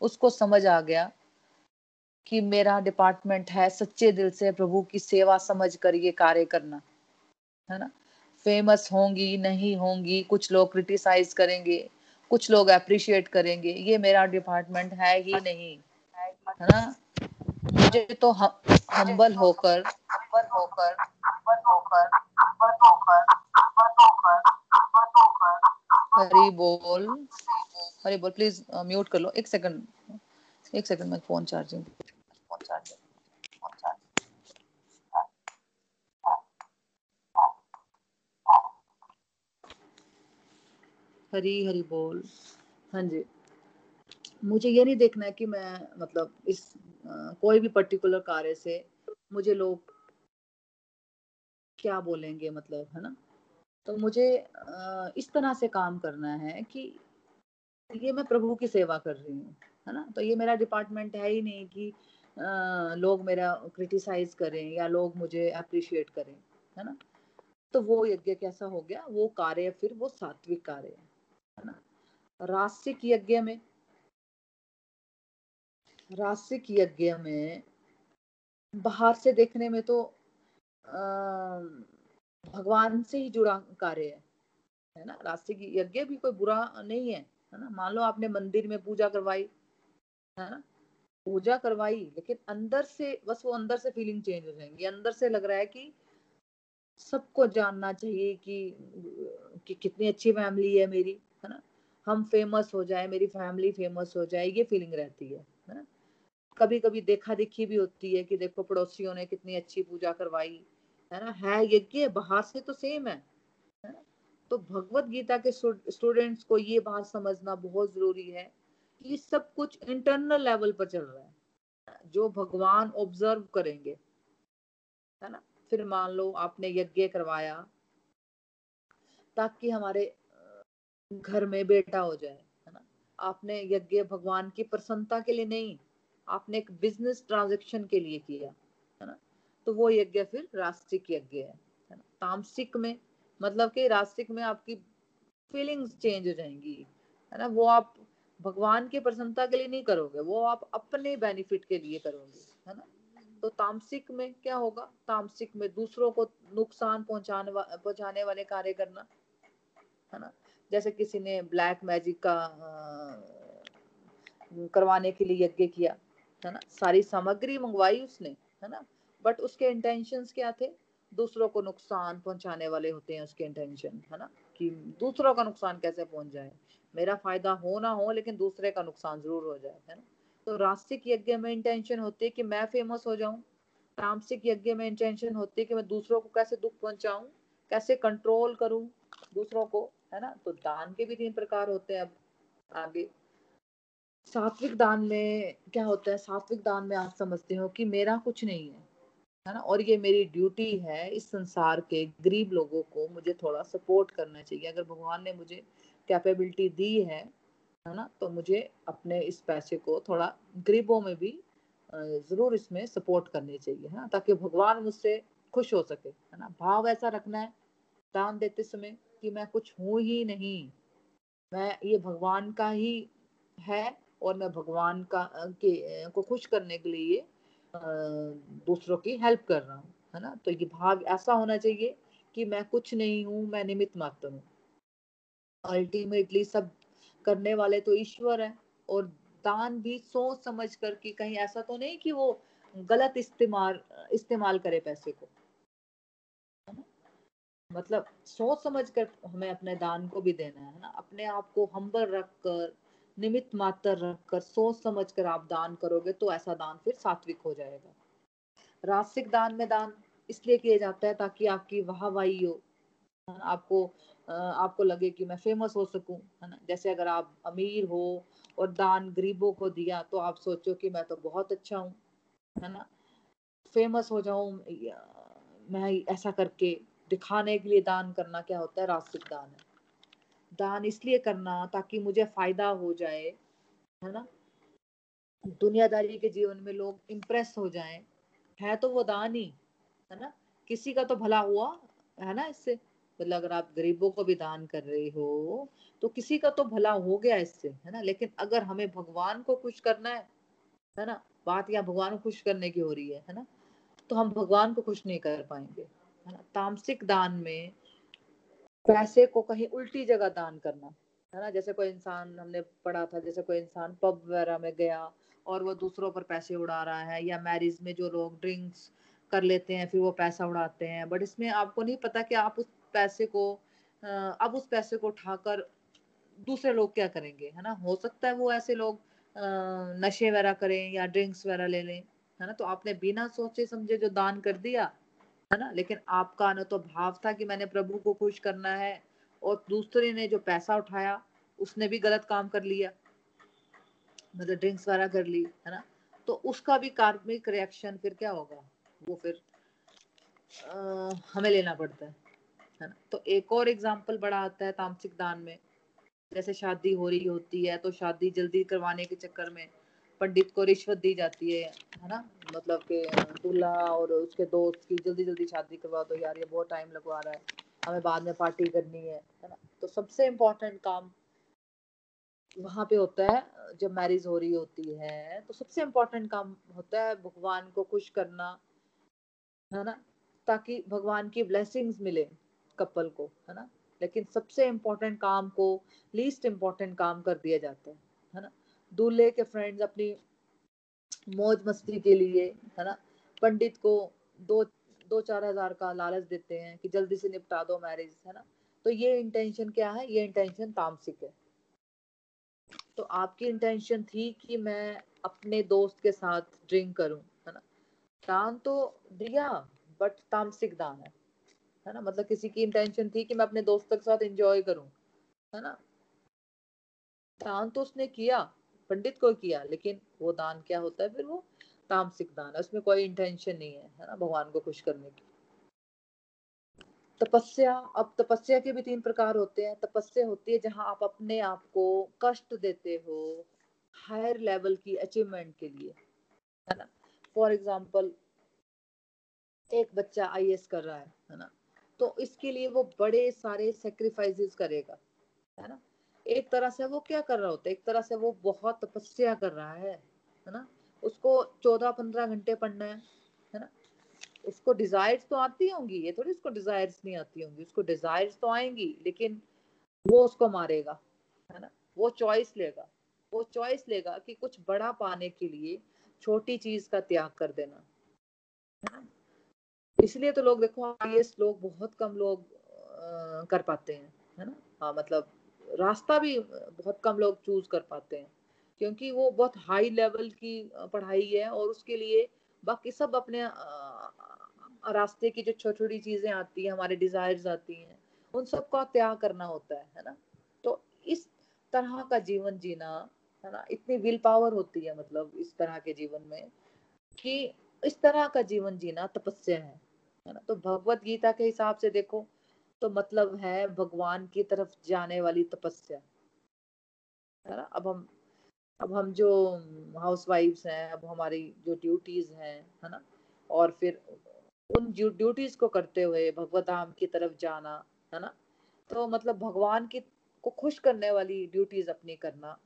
उसको समझ आ गया। कि मेरा डिपार्टमेंट है, सच्चे दिल से प्रभु की सेवा समझ कर ये कार्य करना, है ना? फ़ेमस होंगी, नहीं होंगी, कुछ लोग क्रिटिसाइज करेंगे, कुछ लोग अप्रिशिएट करेंगे, ये मेरा डिपार्टमेंट है ही नहीं, है ना? मुझे तो हम्बल होकर हम्बल होकर हम्बल होकर हम्बल होकर हम्बल होकर हरी बोल हरी बोल प्लीज़ म्यूट कर लो, एक सेकंड एक सेकंड में फ़ोन चार्जिंग हरी हरी बोल। हाँ जी। मुझे ये नहीं देखना है कि मैं मतलब इस आ, कोई भी पर्टिकुलर कार्य से मुझे लोग क्या बोलेंगे मतलब है ना? तो मुझे आ, इस तरह से काम करना है कि ये मैं प्रभु की सेवा कर रही हूँ है ना? तो ये मेरा डिपार्टमेंट है ही नहीं कि लोग मेरा क्रिटिसाइज करें या लोग मुझे अप्रिशिएट करें है ना? तो वो यज्ञ कैसा हो गया? वो कार्य फिर वो सात्विक कार्य है ना? रास्तिक यज्ञ में रास्तिक यज्ञ में बाहर से देखने में तो आ, भगवान से ही जुड़ा कार्य है है ना? रास्तिक यज्ञ भी कोई बुरा नहीं है है ना? मान लो आपने मंदिर में पूजा करवाई है ना? पूजा करवाई लेकिन अंदर से बस वो अंदर से फीलिंग चेंज हो जाएँगी। अंदर से लग रहा है कि सबको जानना चाहिए कि कि कितनी अच्छी फैमिली है मेरी है ना? हम फ़ेमस हो जाए मेरी फैमिली फ़ेमस हो जाए ये फीलिंग रहती है ना? कभी कभी देखा देखी भी होती है कि देखो पड़ोसियों ने कितनी अच्छी पूजा करवाई है ना? है यज्ञ बाहर से तो सेम है, है ना? तो भगवत गीता के स्टूडेंट्स को ये बात समझना बहुत ज़रूरी है कि सब कुछ इंटरनल लेवल पर चल रहा है। जो भगवान ऑब्ज़र्व करेंगे, है ना? फिर मान लो आपने यज्ञ करवाया, ताकि हमारे घर में बेटा हो जाए, है ना? आपने यज्ञ भगवान की प्रसन्नता के लिए नहीं, आपने एक बिज़नेस ट्रांजेक्शन के लिए किया, है ना? तो वो यज्ञ फिर रास्तिक यज्ञ है तामसिक में मतलब कि रास्तिक में आपकी फीलिंग्स चेंज हो जाएँगी, है ना? वो आप भगवान की प्रसन्नता के लिए नहीं करोगे वो आप अपने बेनिफिट के लिए करोगे है ना? तो तामसिक में क्या होगा? तामसिक में दूसरों को नुकसान पहुँचाने वा, पहुँचाने वाले कार्य करना है ना? जैसे किसी ने ब्लैक मैजिक का आ, करवाने के लिए यज्ञ किया है ना? सारी सामग्री मंगवाई उसने है ना? बट उसके इंटेंशन क्या थे? दूसरों को नुकसान पहुँचाने वाले होते हैं उसके इंटेंशन है ना? कि दूसरों का नुकसान कैसे पहुँच जाए। मेरा फ़ायदा हो ना हो, लेकिन दूसरे का नुकसान ज़रूर हो जाए, है ना? तो रास्तिक यज्ञ में इंटेंशन होती है कि मैं फ़ेमस हो जाऊँ। तामसिक यज्ञ में इंटेंशन होती है कि मैं दूसरों को कैसे दुख पहुंचाऊं, कैसे कंट्रोल करूँ दूसरों को, है ना? तो दान के भी तीन प्रकार होते हैं अब आगे। सात्विक दान में क्या होता है? सात्विक दान में आप समझते हो कि मेरा कुछ नहीं है। है ना? और ये मेरी ड्यूटी है इस संसार के गरीब लोगों को मुझे थोड़ा सपोर्ट करना चाहिए। अगर भगवान ने मुझे कैपेबिलिटी दी है है ना तो मुझे अपने इस पैसे को थोड़ा गरीबों में भी ज़रूर इसमें सपोर्ट करनी चाहिए, है ना, ताकि भगवान मुझसे खुश हो सके, है ना। भाव ऐसा रखना है, दान देते समय कि मैं कुछ हूँ ही नहीं। मैं, ये भगवान का ही है और मैं भगवान का, के, को खुश करने के लिए दूसरों की हेल्प कर रहा हूँ, है ना? तो ये भाव ऐसा होना चाहिए कि मैं कुछ नहीं हूँ, मैं निमित मात्र हूँ। अल्टीमेटली सब करने वाले तो ईश्वर है और दान भी सोच समझ कर कि कहीं ऐसा तो नहीं कि वो गलत इस्तेमाल इस्तेमाल करे पैसे को। मतलब सोच समझ कर हमें अपने दान को भी देना है ना? अपने आप को हम्बल रख कर निमित मात्र रखकर, सोच समझ कर आप दान करोगे तो ऐसा दान फिर सात्विक हो जाएगा। रासिक दान में दान इसलिए किया जाता है ताकि आपकी वाहवाही हो आपको आपको लगे कि मैं फ़ेमस हो सकूँ, है ना? जैसे अगर आप अमीर हो और दान गरीबों को दिया तो आप सोचो कि मैं तो बहुत अच्छा हूँ, है ना? फ़ेमस हो जाऊँ मैं ऐसा करके दिखाने के लिए दान करना क्या होता है? रासिक दान है। दान इसलिए करना ताकि मुझे फ़ायदा हो जाए, है ना? दुनियादारी के जीवन में लोग इम्प्रेस हो जाएँ। है तो वो दान ही, है ना? किसी का तो भला हुआ, है ना इससे? मतलब अगर आप गरीबों को भी दान कर रहे हो तो किसी का तो भला हो गया इससे, है ना? लेकिन अगर हमें भगवान को खुश करना है है ना? बात यहाँ भगवान को खुश करने की हो रही है है ना? तो हम भगवान को खुश नहीं कर पाएँगे, है ना? तामसिक दान में पैसे को कहीं उल्टी जगह दान करना, है ना? जैसे कोई इंसान, हमने पढ़ा था, जैसे कोई इंसान पब वगैरह में गया और वो दूसरों पर पैसे उड़ा रहा है या मैरिज में जो लोग ड्रिंक्स कर लेते हैं, फिर वो पैसा उड़ाते हैं। बट इसमें आपको नहीं पता कि आप उस पैसे को अब उस पैसे को उठाकर दूसरे लोग क्या करेंगे, है ना? हो सकता है वो ऐसे लोग नशे वगैरह करें या ड्रिंक्स वगैरह ले लें, है ना? तो आपने बिना सोचे समझे जो दान कर दिया है ना लेकिन आपका न तो भाव था कि मैंने प्रभु को खुश करना है और दूसरे ने जो पैसा उठाया उसने भी गलत काम कर लिया मतलब ड्रिंक्स वगैरह कर ली है ना? तो उसका भी कार्मिक रिएक्शन फिर क्या होगा? वो फिर आ, हमें लेना पड़ता है है ना? तो एक और एग्ज़ाम्पल बड़ा आता है तामसिक दान में जैसे शादी हो रही होती है तो शादी जल्दी करवाने के चक्कर में पंडित को रिश्वत दी जाती है है ना? मतलब कि दूल्हा और उसके दोस्त की जल्दी जल्दी शादी करवा दो यार, ये बहुत टाइम लगवा रहा है, हमें बाद में पार्टी करनी है है ना? तो सबसे इम्पोर्टेंट काम वहाँ पे होता है, जब मैरिज हो रही होती है तो सबसे इम्पोर्टेंट काम होता है भगवान को खुश करना, है ना? ताकि भगवान की ब्लेसिंग्स मिले कपल को, है ना? लेकिन सबसे इम्पोर्टेंट काम को लीस्ट इम्पोर्टेंट काम कर दिया जाता है है ना? दूल्हे के फ्रेंड्स अपनी मौज मस्ती के लिए, है ना? पंडित को दो दो चार हज़ार का लालच देते हैं कि जल्दी से निपटा दो मैरिज है ना? तो ये इंटेंशन क्या है? ये इंटेंशन तामसिक है। तो आपकी इंटेंशन थी कि मैं अपने दोस्त के साथ ड्रिंक करूँ, है ना? दान तो दिया बट तामसिक दान है है ना? मतलब किसी की इंटेंशन थी कि मैं अपने दोस्तों के साथ एंजॉय करूँ, है ना? दान तो उसने किया पंडित को किया, लेकिन वो दान क्या होता है? फिर वो तामसिक दान है, उसमें कोई इंटेंशन नहीं है है ना, भगवान को खुश करने की तपस्या, अब तपस्या के भी तीन प्रकार होते हैं। तपस्या होती है जहाँ आप अपने आप को कष्ट देते हो हायर लेवल की अचीवमेंट के लिए, है ना? फॉर एग्ज़ाम्पल एक बच्चा आई कर रहा है है ना? तो इसके लिए वो बड़े सारे सेक्रीफाइसेस करेगा, है ना? एक तरह से वो क्या कर रहा होता है? एक तरह से वो बहुत तपस्या कर रहा है है ना? उसको चौदह पंद्रह घंटे पढ़ना है है ना? उसको डिजायर्स तो आती होंगी ये थोड़ी उसको डिजायर्स नहीं आती होंगी उसको डिजायर्स तो आएँगी लेकिन वो उसको मारेगा है ना? वो चॉइस लेगा वो चॉइस लेगा कि कुछ बड़ा पाने के लिए छोटी चीज़ का त्याग कर देना इसलिए तो लोग देखो आई लोग बहुत कम लोग आ, कर पाते हैं है ना? हाँ मतलब रास्ता भी बहुत कम लोग चूज़ कर पाते हैं, क्योंकि वो बहुत हाई लेवल की पढ़ाई है और उसके लिए बाकी सब अपने रास्ते की जो छोटी छोटी चीज़ें आती हैं, हमारे डिजायर्स आती हैं, उन सब का त्याग करना होता है है ना? तो इस तरह का जीवन जीना, है ना, इतनी विल पावर होती है मतलब इस तरह के जीवन में कि इस तरह का जीवन जीना तपस्या है है ना? तो भगवत गीता के हिसाब से देखो तो मतलब है भगवान की तरफ़ जाने वाली तपस्या। है ना? अब हम अब हम जो हाउस वाइफ्स हैं, अब हमारी जो ड्यूटीज़ हैं, है ना? और फिर उन ड्यूटीज़ को करते हुए भगवत धाम की तरफ़ जाना, है ना? तो मतलब भगवान की, को खुश करने वाली ड्यूटीज़ अपनी करना,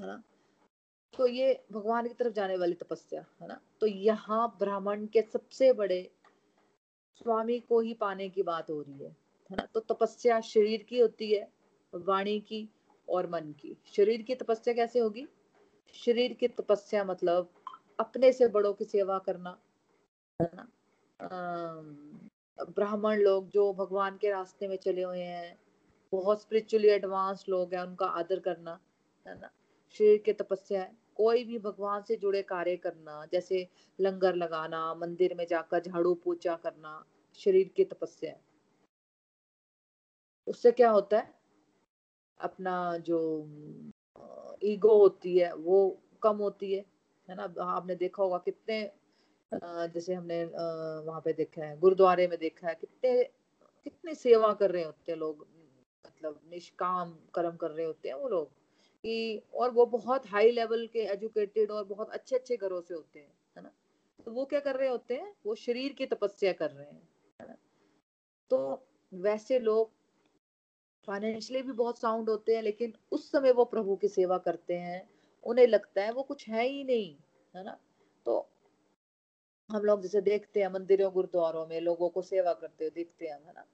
है ना? तो ये भगवान की तरफ़ जाने वाली तपस्या, है ना? तो यहाँ ब्राह्मण के सबसे बड़े स्वामी को ही पाने की बात हो रही है है ना? तो तपस्या शरीर की होती है, वाणी की और मन की। शरीर की तपस्या कैसे होगी? शरीर की तपस्या मतलब अपने से बड़ों की सेवा करना, है ना? ब्राह्मण लोग जो भगवान के रास्ते में चले हुए हैं, बहुत स्पिरिचुअली एडवांस लोग हैं, उनका आदर करना, है ना? शरीर की तपस्या है। कोई भी भगवान से जुड़े कार्य करना, जैसे लंगर लगाना, मंदिर में जाकर झाड़ू पोछा करना, शरीर की तपस्या। उससे क्या होता है? अपना जो ईगो होती है, वो कम होती है है ना? आपने देखा होगा कितने जैसे हमने वहाँ पे देखा है, गुरुद्वारे में देखा है, कितने, कितनी सेवा कर रहे होते हैं लोग मतलब निष्काम कर्म कर रहे होते हैं वो लोग। कि, और वो बहुत हाई लेवल के एजुकेटेड और बहुत अच्छे अच्छे घरों से होते हैं, है ना? तो वो क्या कर रहे होते हैं? वो शरीर की तपस्या कर रहे हैं, है ना? तो वैसे लोग फाइनेंशियली भी बहुत साउंड होते हैं, लेकिन उस समय वो प्रभु की सेवा करते हैं, उन्हें लगता है वो कुछ है ही नहीं, है ना? तो हम लोग जैसे देखते हैं मंदिरों, गुरुद्वारों में लोगों को सेवा करते हुए देखते हैं, है ना?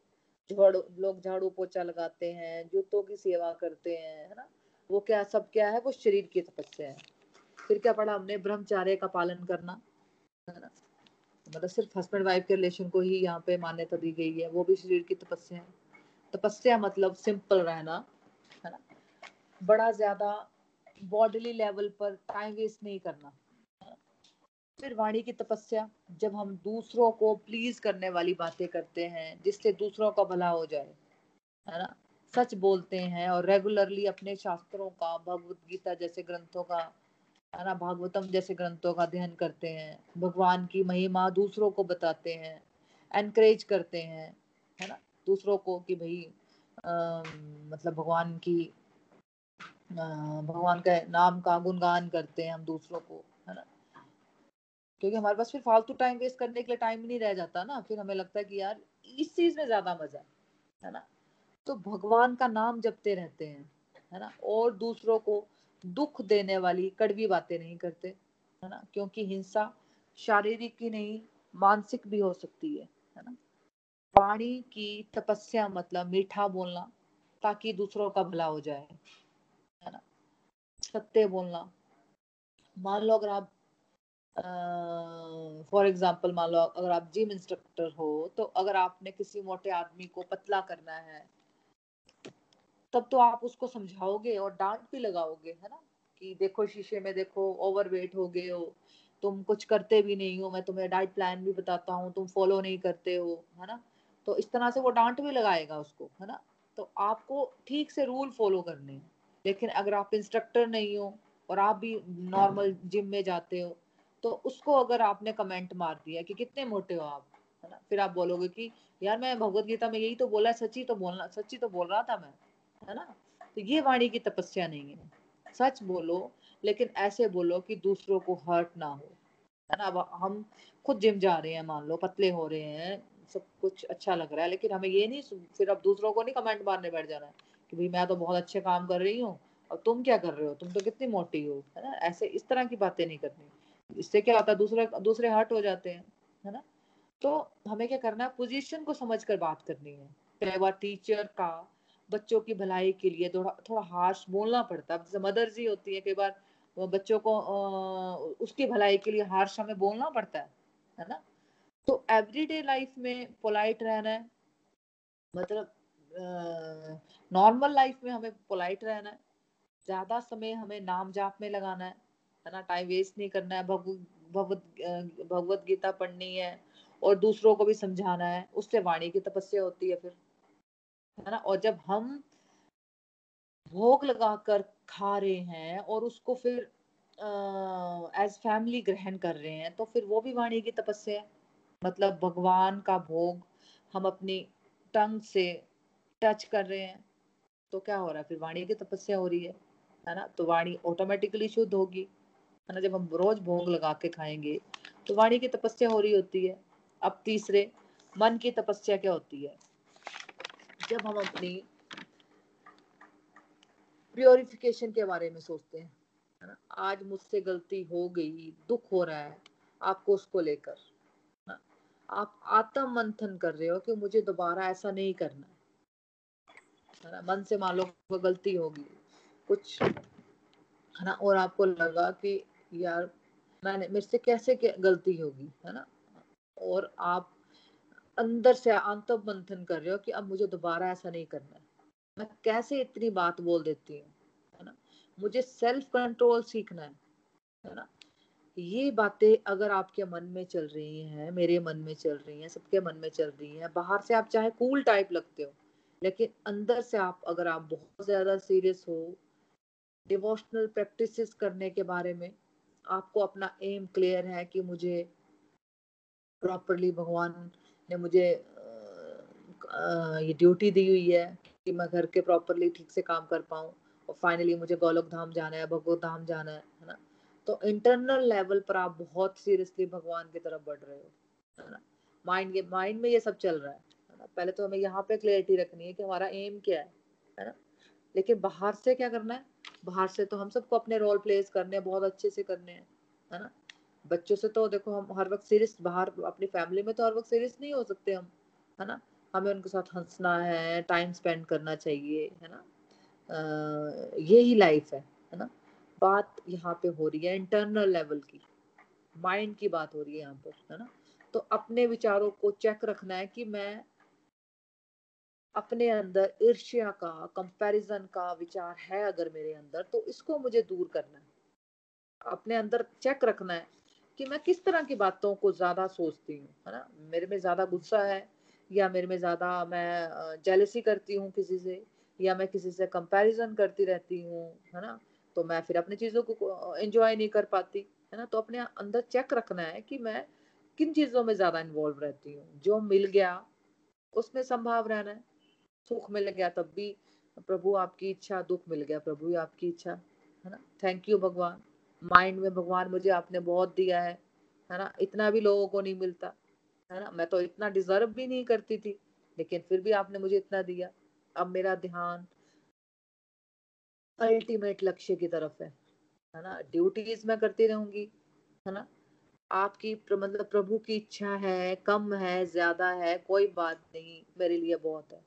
झाड़ू, लोग झाड़ू पोछा लगाते हैं, जूतों की सेवा करते हैं, है ना? वो क्या, सब क्या है? वो शरीर की तपस्या है। फिर क्या पढ़ा हमने? ब्रह्मचार्य का पालन करना। है ना? मतलब सिर्फ़ हस्बैंड वाइफ के रिलेशन को ही यहाँ पे मान्यता दी गई है। वो भी शरीर की तपस्या है। तपस्या मतलब सिंपल रहना, है ना? बड़ा ज़्यादा बॉडीली लेवल पर टाइम वेस्ट नहीं करना। फिर वाणी की तपस्या। जब हम दूसरों को प्लीज़ करने वाली बातें करते हैं, जिससे दूसरों का भला हो जाए, है ना? सच बोलते हैं और रेगुलरली अपने शास्त्रों का, भगवत गीता जैसे ग्रंथों का, है ना, भागवतम जैसे ग्रंथों का अध्ययन करते हैं, भगवान की महिमा दूसरों को बताते हैं एनकरेज करते हैं, है ना, दूसरों को कि भाई मतलब भगवान की भगवान के नाम का गुणगान करते हैं हम दूसरों को, है ना। क्योंकि हमारे पास फिर फालतू टाइम वेस्ट करने के लिए टाइम नहीं रह जाता ना, फिर हमें लगता है कि यार, इस चीज़ में ज़्यादा मज़ा है ना। तो भगवान का नाम जपते रहते हैं, है ना? और दूसरों को दुख देने वाली कड़वी बातें नहीं करते, है ना? क्योंकि हिंसा शारीरिक ही नहीं, मानसिक भी हो सकती है है ना? वाणी की तपस्या मतलब मीठा बोलना, ताकि दूसरों का भला हो जाए, है ना? सत्य बोलना। मान लो अगर आप फॉर एग्ज़ाम्पल मान लो अगर आप जिम इंस्ट्रक्टर हो तो अगर आपने किसी मोटे आदमी को पतला करना है तब तो आप उसको समझाओगे और डांट भी लगाओगे, है ना? कि देखो शीशे में देखो ओवर वेट हो गए हो, तुम कुछ करते भी नहीं हो, मैं तुम्हें डाइट प्लान भी बताता हूँ, तुम फॉलो नहीं करते हो, है ना? तो इस तरह से वो डांट भी लगाएगा उसको, है ना? तो आपको ठीक से रूल फॉलो करने हैं। लेकिन अगर आप इंस्ट्रक्टर नहीं हो और आप भी नॉर्मल जिम में जाते हो तो उसको अगर आपने कमेंट मार दिया कि कितने मोटे हो आप, है ना? फिर आप बोलोगे कि, यार, मैं भगवत गीता में यही तो बोला, सच्ची तो बोलना, सच्ची तो बोल रहा था मैं। है ना? तो ये वाणी की तपस्या नहीं है। सच बोलो, लेकिन ऐसे बोलो कि दूसरों को हर्ट ना हो। है ना? अब हम खुद जिम जा रहे हैं, मान लो, पतले हो रहे हैं, सब कुछ अच्छा लग रहा है, लेकिन हमें ये नहीं फिर अब दूसरों को नहीं कमेंट मारने बैठ जाना है कि भाई मैं तो बहुत अच्छे काम कर रही हूँ और तुम क्या कर रहे हो? तुम तो कितनी मोटी हो, है ना? ऐसे इस तरह की बातें नहीं करनी। इससे क्या होता है? दूसरे दूसरे हर्ट हो जाते हैं, है ना? तो हमें क्या करना है? पोजीशन को समझ कर बात करनी है। कई बार टीचर का बच्चों की भलाई के लिए थोड़ा थोड़ा हार्श बोलना पड़ता है। मदर जी होती है, कई बार बच्चों को उसकी भलाई के लिए हार्श हमें बोलना पड़ता है है ना? तो एवरीडे लाइफ में पोलाइट रहना है मतलब नॉर्मल लाइफ में हमें पोलाइट रहना है, ज़्यादा समय हमें नाम जाप में लगाना है है ना? टाइम वेस्ट नहीं करना है भगवत भगवत गीता पढ़नी है और दूसरों को भी समझाना है, उससे वाणी की तपस्या होती है फिर। है ना? और जब हम भोग लगाकर खा रहे हैं और उसको फिर एज फैमिली ग्रहण कर रहे हैं तो फिर वो भी वाणी की तपस्या है। मतलब भगवान का भोग हम अपनी टंग से टच कर रहे हैं। तो क्या हो रहा है? फिर वाणी की तपस्या हो रही है है ना? तो वाणी ऑटोमेटिकली शुद्ध होगी। है ना? जब हम रोज भोग लगा के खाएँगे तो वाणी की तपस्या हो रही होती है। अब तीसरे, मन की तपस्या क्या होती है? जब हम अपनी प्योरिफिकेशन के बारे में सोचते हैं ना? आज मुझसे गलती हो गई, दुख हो रहा है, आपको उसको लेकर आप आत्म मंथन कर रहे हो कि मुझे दोबारा ऐसा नहीं करना है ना? मन से मान लो गलती होगी कुछ, है ना? और आपको लगा कि यार, मैंने, मेरे से कैसे गलती होगी, है ना? और आप अंदर से आंतम मंथन कर रहे हो कि अब मुझे दोबारा ऐसा नहीं करना मैं कैसे इतनी बात बोल देती हूँ? है ना? मुझे सेल्फ कंट्रोल सीखना है है ना? ये बातें अगर आपके मन में चल रही हैं, मेरे मन में चल रही हैं, सबके मन में चल रही हैं, बाहर से आप चाहे कूल टाइप लगते हो, लेकिन अंदर से आप, अगर आप बहुत ज़्यादा सीरियस हो डिवोशनल प्रैक्टिसेस करने के बारे में, आपको अपना एम क्लियर है कि मुझे प्रॉपरली भगवान ने मुझे ये ड्यूटी दी हुई है कि मैं घर के प्रॉपरली ठीक से काम कर पाऊँ और फाइनली मुझे गोलोक धाम जाना है, भगवत धाम जाना है है ना? तो इंटरनल लेवल पर आप बहुत सीरियसली भगवान की तरफ़ बढ़ रहे हो, है ना? माइंड के माइंड में ये सब चल रहा है है ना? पहले तो हमें यहाँ पे क्लियरिटी रखनी है कि हमारा एम क्या है है ना? लेकिन बाहर से क्या करना है? बाहर से तो हम सबको अपने रोल प्लेस करने हैं, बहुत अच्छे से करने हैं, है ना? बच्चों से तो देखो हम हर वक्त सीरियस बाहर अपनी फैमिली में तो हर वक्त सीरियस नहीं हो सकते हम, है ना? हमें उनके साथ हंसना है टाइम स्पेंड करना चाहिए, है ना? यही लाइफ है है ना? बात यहाँ पे हो रही है इंटरनल लेवल की माइंड की बात हो रही है यहाँ पर, है ना? तो अपने विचारों को चेक रखना है कि मैं अपने अंदर ईर्ष्या का कंपैरिजन का विचार है अगर मेरे अंदर तो इसको मुझे दूर करना है। अपने अंदर चेक रखना है कि मैं किस तरह की बातों को ज़्यादा सोचती हूँ, है ना? मेरे में ज़्यादा गुस्सा है, या मेरे में ज़्यादा मैं जेलसी करती हूँ किसी से, या मैं किसी से कंपैरिजन करती रहती हूँ, है ना? तो मैं फिर अपनी चीज़ों को एंजॉय नहीं कर पाती, है ना? तो अपने अंदर चेक रखना है कि मैं किन चीज़ों में ज़्यादा इन्वॉल्व रहती हूँ। जो मिल गया, उसमें संभाव रहना है। सुख मिल गया, तब भी प्रभु आपकी इच्छा, दुख मिल गया, प्रभु आपकी इच्छा, है ना? थैंक यू भगवान। माइंड में भगवान मुझे आपने बहुत दिया है है ना? इतना भी लोगों को नहीं मिलता, है ना? मैं तो इतना डिजर्व भी नहीं करती थी, लेकिन फिर भी आपने मुझे इतना दिया। अब मेरा ध्यान अल्टीमेट लक्ष्य की तरफ़ है है ना? ड्यूटीज़ मैं करती रहूँगी, है ना? आपकी मतलब प्रभु की इच्छा है, कम है, ज़्यादा है, कोई बात नहीं, मेरे लिए बहुत है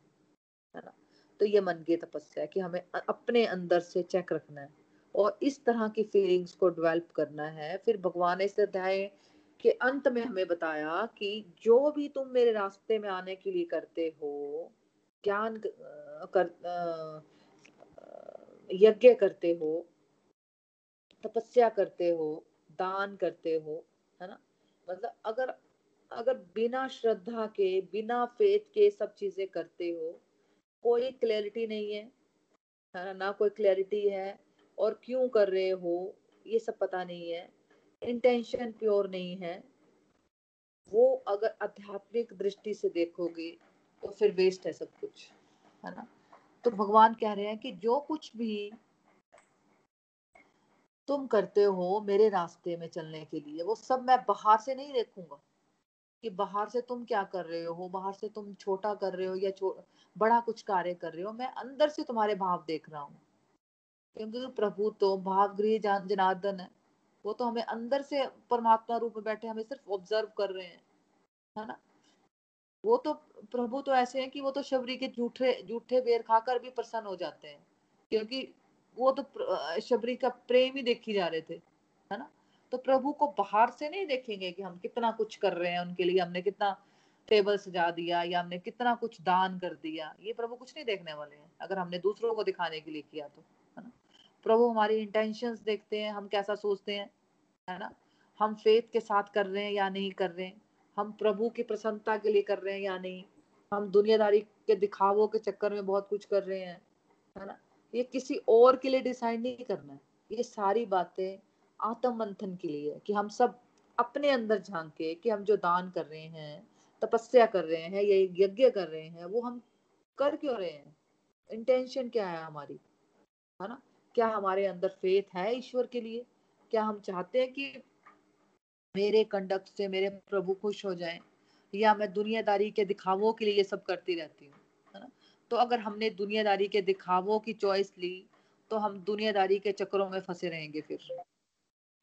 है ना? तो ये मन की तपस्या है कि हमें अपने अंदर से चेक रखना है। और इस तरह की फीलिंग्स को डेवलप करना है। फिर भगवान ने इस अध्याय के अंत में हमें बताया कि जो भी तुम मेरे रास्ते में आने के लिए करते हो, ज्ञान कर यज्ञ करते हो, तपस्या करते हो, दान करते हो, है ना? मतलब अगर अगर बिना श्रद्धा के, बिना फेथ के सब चीज़ें करते हो, कोई क्लैरिटी नहीं है है ना? ना कोई क्लैरिटी है और क्यों कर रहे हो, ये सब पता नहीं है। इंटेंशन प्योर नहीं है। वो अगर आध्यात्मिक दृष्टि से देखोगे तो फिर वेस्ट है सब कुछ, है ना? तो भगवान कह रहे हैं कि जो कुछ भी तुम करते हो मेरे रास्ते में चलने के लिए, वो सब मैं बाहर से नहीं देखूँगा। कि बाहर से तुम क्या कर रहे हो, बाहर से तुम छोटा कर रहे हो या बड़ा कुछ कार्य कर रहे हो, मैं अंदर से तुम्हारे भाव देख रहा हूँ। क्योंकि प्रभु तो भावगृह जनार्दन है। वो तो हमें अंदर से परमात्मा रूप में बैठे हमें सिर्फ़ ऑब्ज़र्व कर रहे हैं, है ना? वो तो प्रभु तो ऐसे हैं कि वो तो शबरी के जूठे जूठे बेर खाकर भी प्रसन्न हो जाते हैं, क्योंकि वो तो शबरी का प्रेम ही देखी जा रहे थे, है ना? तो प्रभु को बाहर से नहीं देखेंगे कि हम कितना कुछ कर रहे हैं उनके लिए, हमने कितना टेबल सजा दिया या हमने कितना कुछ दान कर दिया, ये प्रभु कुछ नहीं देखने वाले हैं, अगर हमने दूसरों को दिखाने के लिए किया तो। प्रभु हमारी इंटेंशंस देखते हैं, हम कैसा सोचते हैं, है ना? हम फेथ के साथ कर रहे हैं या नहीं कर रहे हैं? हम प्रभु की प्रसन्नता के लिए कर रहे हैं या नहीं? हम दुनियादारी के दिखावों के चक्कर में बहुत कुछ कर रहे हैं, है ना? ये किसी और के लिए डिसाइड नहीं करना है। ये सारी बातें आत्म मंथन के लिए है कि हम सब अपने अंदर झांके कि हम जो दान कर रहे हैं, तपस्या कर रहे हैं या यज्ञ कर रहे हैं, वो हम कर क्यों रहे हैं? इंटेंशन क्या है हमारी? है ना? क्या हमारे अंदर फेथ है ईश्वर के लिए? क्या हम चाहते हैं कि मेरे कंडक्ट से मेरे प्रभु खुश हो जाएँ? या मैं दुनियादारी के दिखावों के लिए ये सब करती रहती हूँ, है ना? तो अगर हमने दुनियादारी के दिखावों की चॉइस ली तो हम दुनियादारी के चक्रों में फंसे रहेंगे फिर।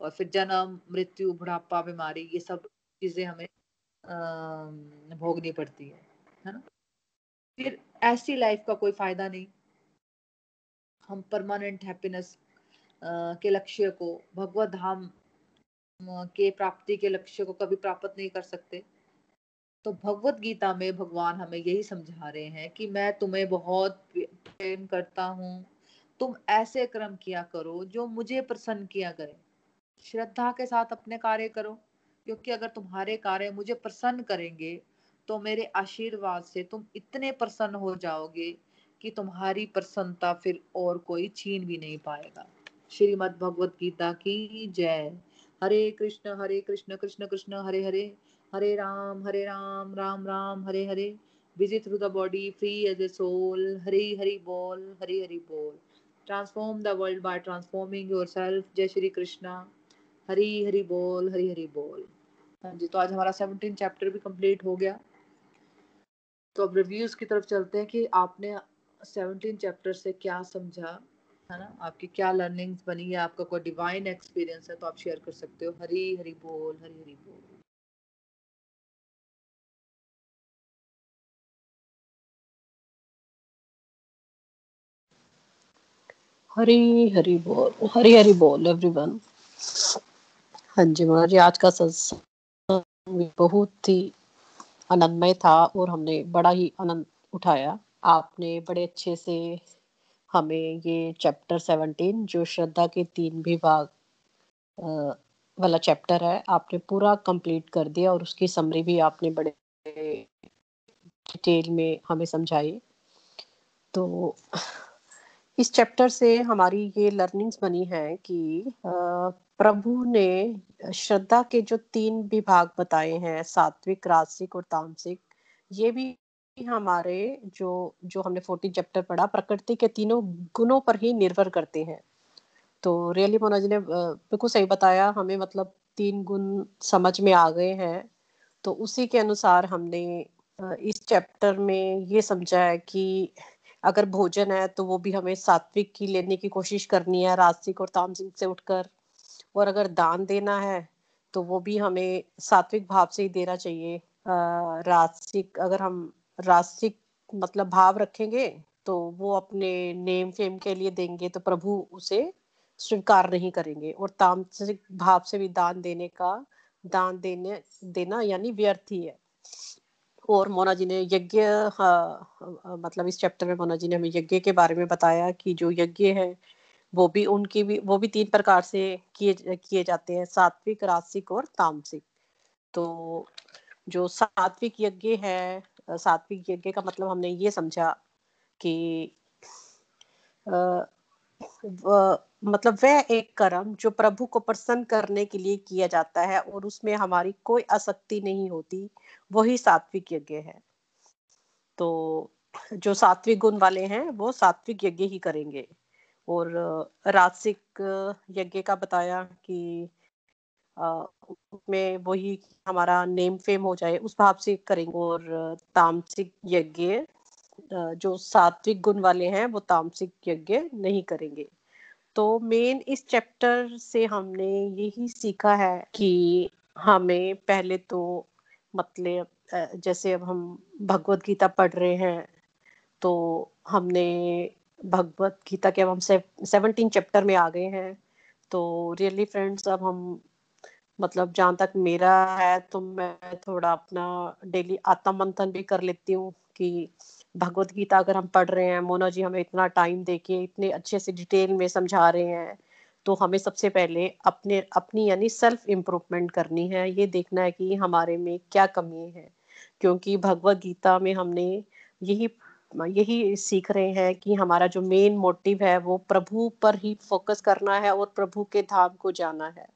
और फिर जन्म, मृत्यु, बुढ़ापा, बीमारी, ये सब चीज़ें हमें भोगनी पड़ती है है ना? फिर ऐसी लाइफ का कोई फ़ायदा नहीं। हम परमानेंट हैप्पीनेस के लक्ष्य को, भगवत धाम के प्राप्ति के लक्ष्य को कभी प्राप्त नहीं कर सकते। तो भगवत गीता में भगवान हमें यही समझा रहे हैं कि मैं तुम्हें बहुत प्रेम करता हूँ। तुम ऐसे कर्म किया करो जो मुझे प्रसन्न किया करे। श्रद्धा के साथ अपने कार्य करो, क्योंकि अगर तुम्हारे कार्य मुझे प्रसन्न करेंगे तो मेरे आशीर्वाद से तुम इतने प्रसन्न हो जाओगे। कि तुम्हारी प्रसन्नता फिर और कोई छीन भी नहीं पाएगा। श्रीमद भगवत गीता की जय। हरे कृष्ण हरे कृष्ण कृष्ण कृष्ण, हरे हरे। हरे राम हरे राम राम राम, हरे हरे। Visit through the body, free as a soul hari hari bol hari hari bol transform the world by transforming yourself जय श्री कृष्णा। हरी हरी बोल, हरी हरी बोल। हाँ जी तो आज हमारा सेवनटीन चैप्टर भी कंप्लीट हो गया। तो अब रिव्यूज़ की तरफ़ चलते हैं कि आपने सेवनटीन चैप्टर से क्या समझा, है ना? आपकी क्या लर्निंग्स बनी है? आपका कोई डिवाइन एक्सपीरियंस है तो आप शेयर कर सकते हो। हरी हरी बोल, हरी हरी बोल। हरी हरी बोल, हरी हरी बोल एवरीवन हाँ जी, महाराज, आज का सत्संग बहुत ही आनंदमय था और हमने बड़ा ही आनंद उठाया। आपने बड़े अच्छे से हमें ये चैप्टर सेवनटीन जो श्रद्धा के तीन विभाग वाला चैप्टर है, आपने पूरा कंप्लीट कर दिया और उसकी समरी भी आपने बड़े डिटेल में हमें समझाई। तो इस चैप्टर से हमारी ये लर्निंग्स बनी है कि प्रभु ने श्रद्धा के जो तीन विभाग बताए हैं, सात्विक रासिक और तामसिक, ये भी हमारे जो जो हमने फोर्टीन चैप्टर पढ़ा, प्रकृति के तीनों गुणों पर ही निर्भर करते हैं। तो रियली मोना जी ने बिल्कुल सही बताया, हमें मतलब तीन गुण समझ में आ गए हैं। तो उसी के अनुसार हमने इस चैप्टर में ये समझा है कि अगर भोजन है तो वो भी हमें सात्विक की लेने की कोशिश करनी है रास्तिक और तामसिक से उठकर। और अगर दान देना है तो वो भी हमें सात्विक भाव से ही देना चाहिए। रास्तिक अगर हम रास्तिक मतलब भाव रखेंगे तो वो अपने नेम फेम के लिए देंगे तो प्रभु उसे स्वीकार नहीं करेंगे। और तामसिक भाव से भी दान देने का, दान देने, देना यानी व्यर्थ ही है। और मोना जी ने यज्ञ मतलब इस चैप्टर में मोना जी ने हमें यज्ञ के बारे में बताया कि जो यज्ञ है, वो भी उनकी भी, वो भी तीन प्रकार से किए किए जाते हैं, सात्विक रासिक और तामसिक तो जो सात्विक यज्ञ है सात्विक यज्ञ का मतलब हमने ये समझा कि आ, मतलब वह एक कर्म जो प्रभु को प्रसन्न करने के लिए किया जाता है और उसमें हमारी कोई आसक्ति नहीं होती वही सात्विक यज्ञ है। तो जो सात्विक गुण वाले हैं वो सात्विक यज्ञ ही करेंगे। और रासिक यज्ञ का बताया कि उसमें वही हमारा नेम फेम हो जाए, उस भाव से करेंगे और तामसिक यज्ञ जो सात्विक गुण वाले हैं, वो तामसिक यज्ञ नहीं करेंगे। तो मेन इस चैप्टर से हमने यही सीखा है कि हमें पहले तो मतलब जैसे अब हम भगवत गीता पढ़ रहे हैं तो हमने भगवत गीता के अब हम सेवनटीन चैप्टर में आ गए हैं। तो रियली फ्रेंड्स अब हम मतलब जहाँ तक मेरा है तो मैं थोड़ा अपना डेली आत्म मंथन भी कर लेती हूँ कि भगवत गीता अगर हम पढ़ रहे हैं, मोना जी हमें इतना टाइम देके इतने अच्छे से डिटेल में समझा रहे हैं तो हमें सबसे पहले अपने, अपनी यानी सेल्फ इम्प्रूवमेंट करनी है। ये देखना है कि हमारे में क्या कमी है, क्योंकि भगवत गीता में हमने यही यही सीख रहे हैं कि हमारा जो मेन मोटिव है, वो प्रभु पर ही फोकस करना है और प्रभु के धाम को जाना है।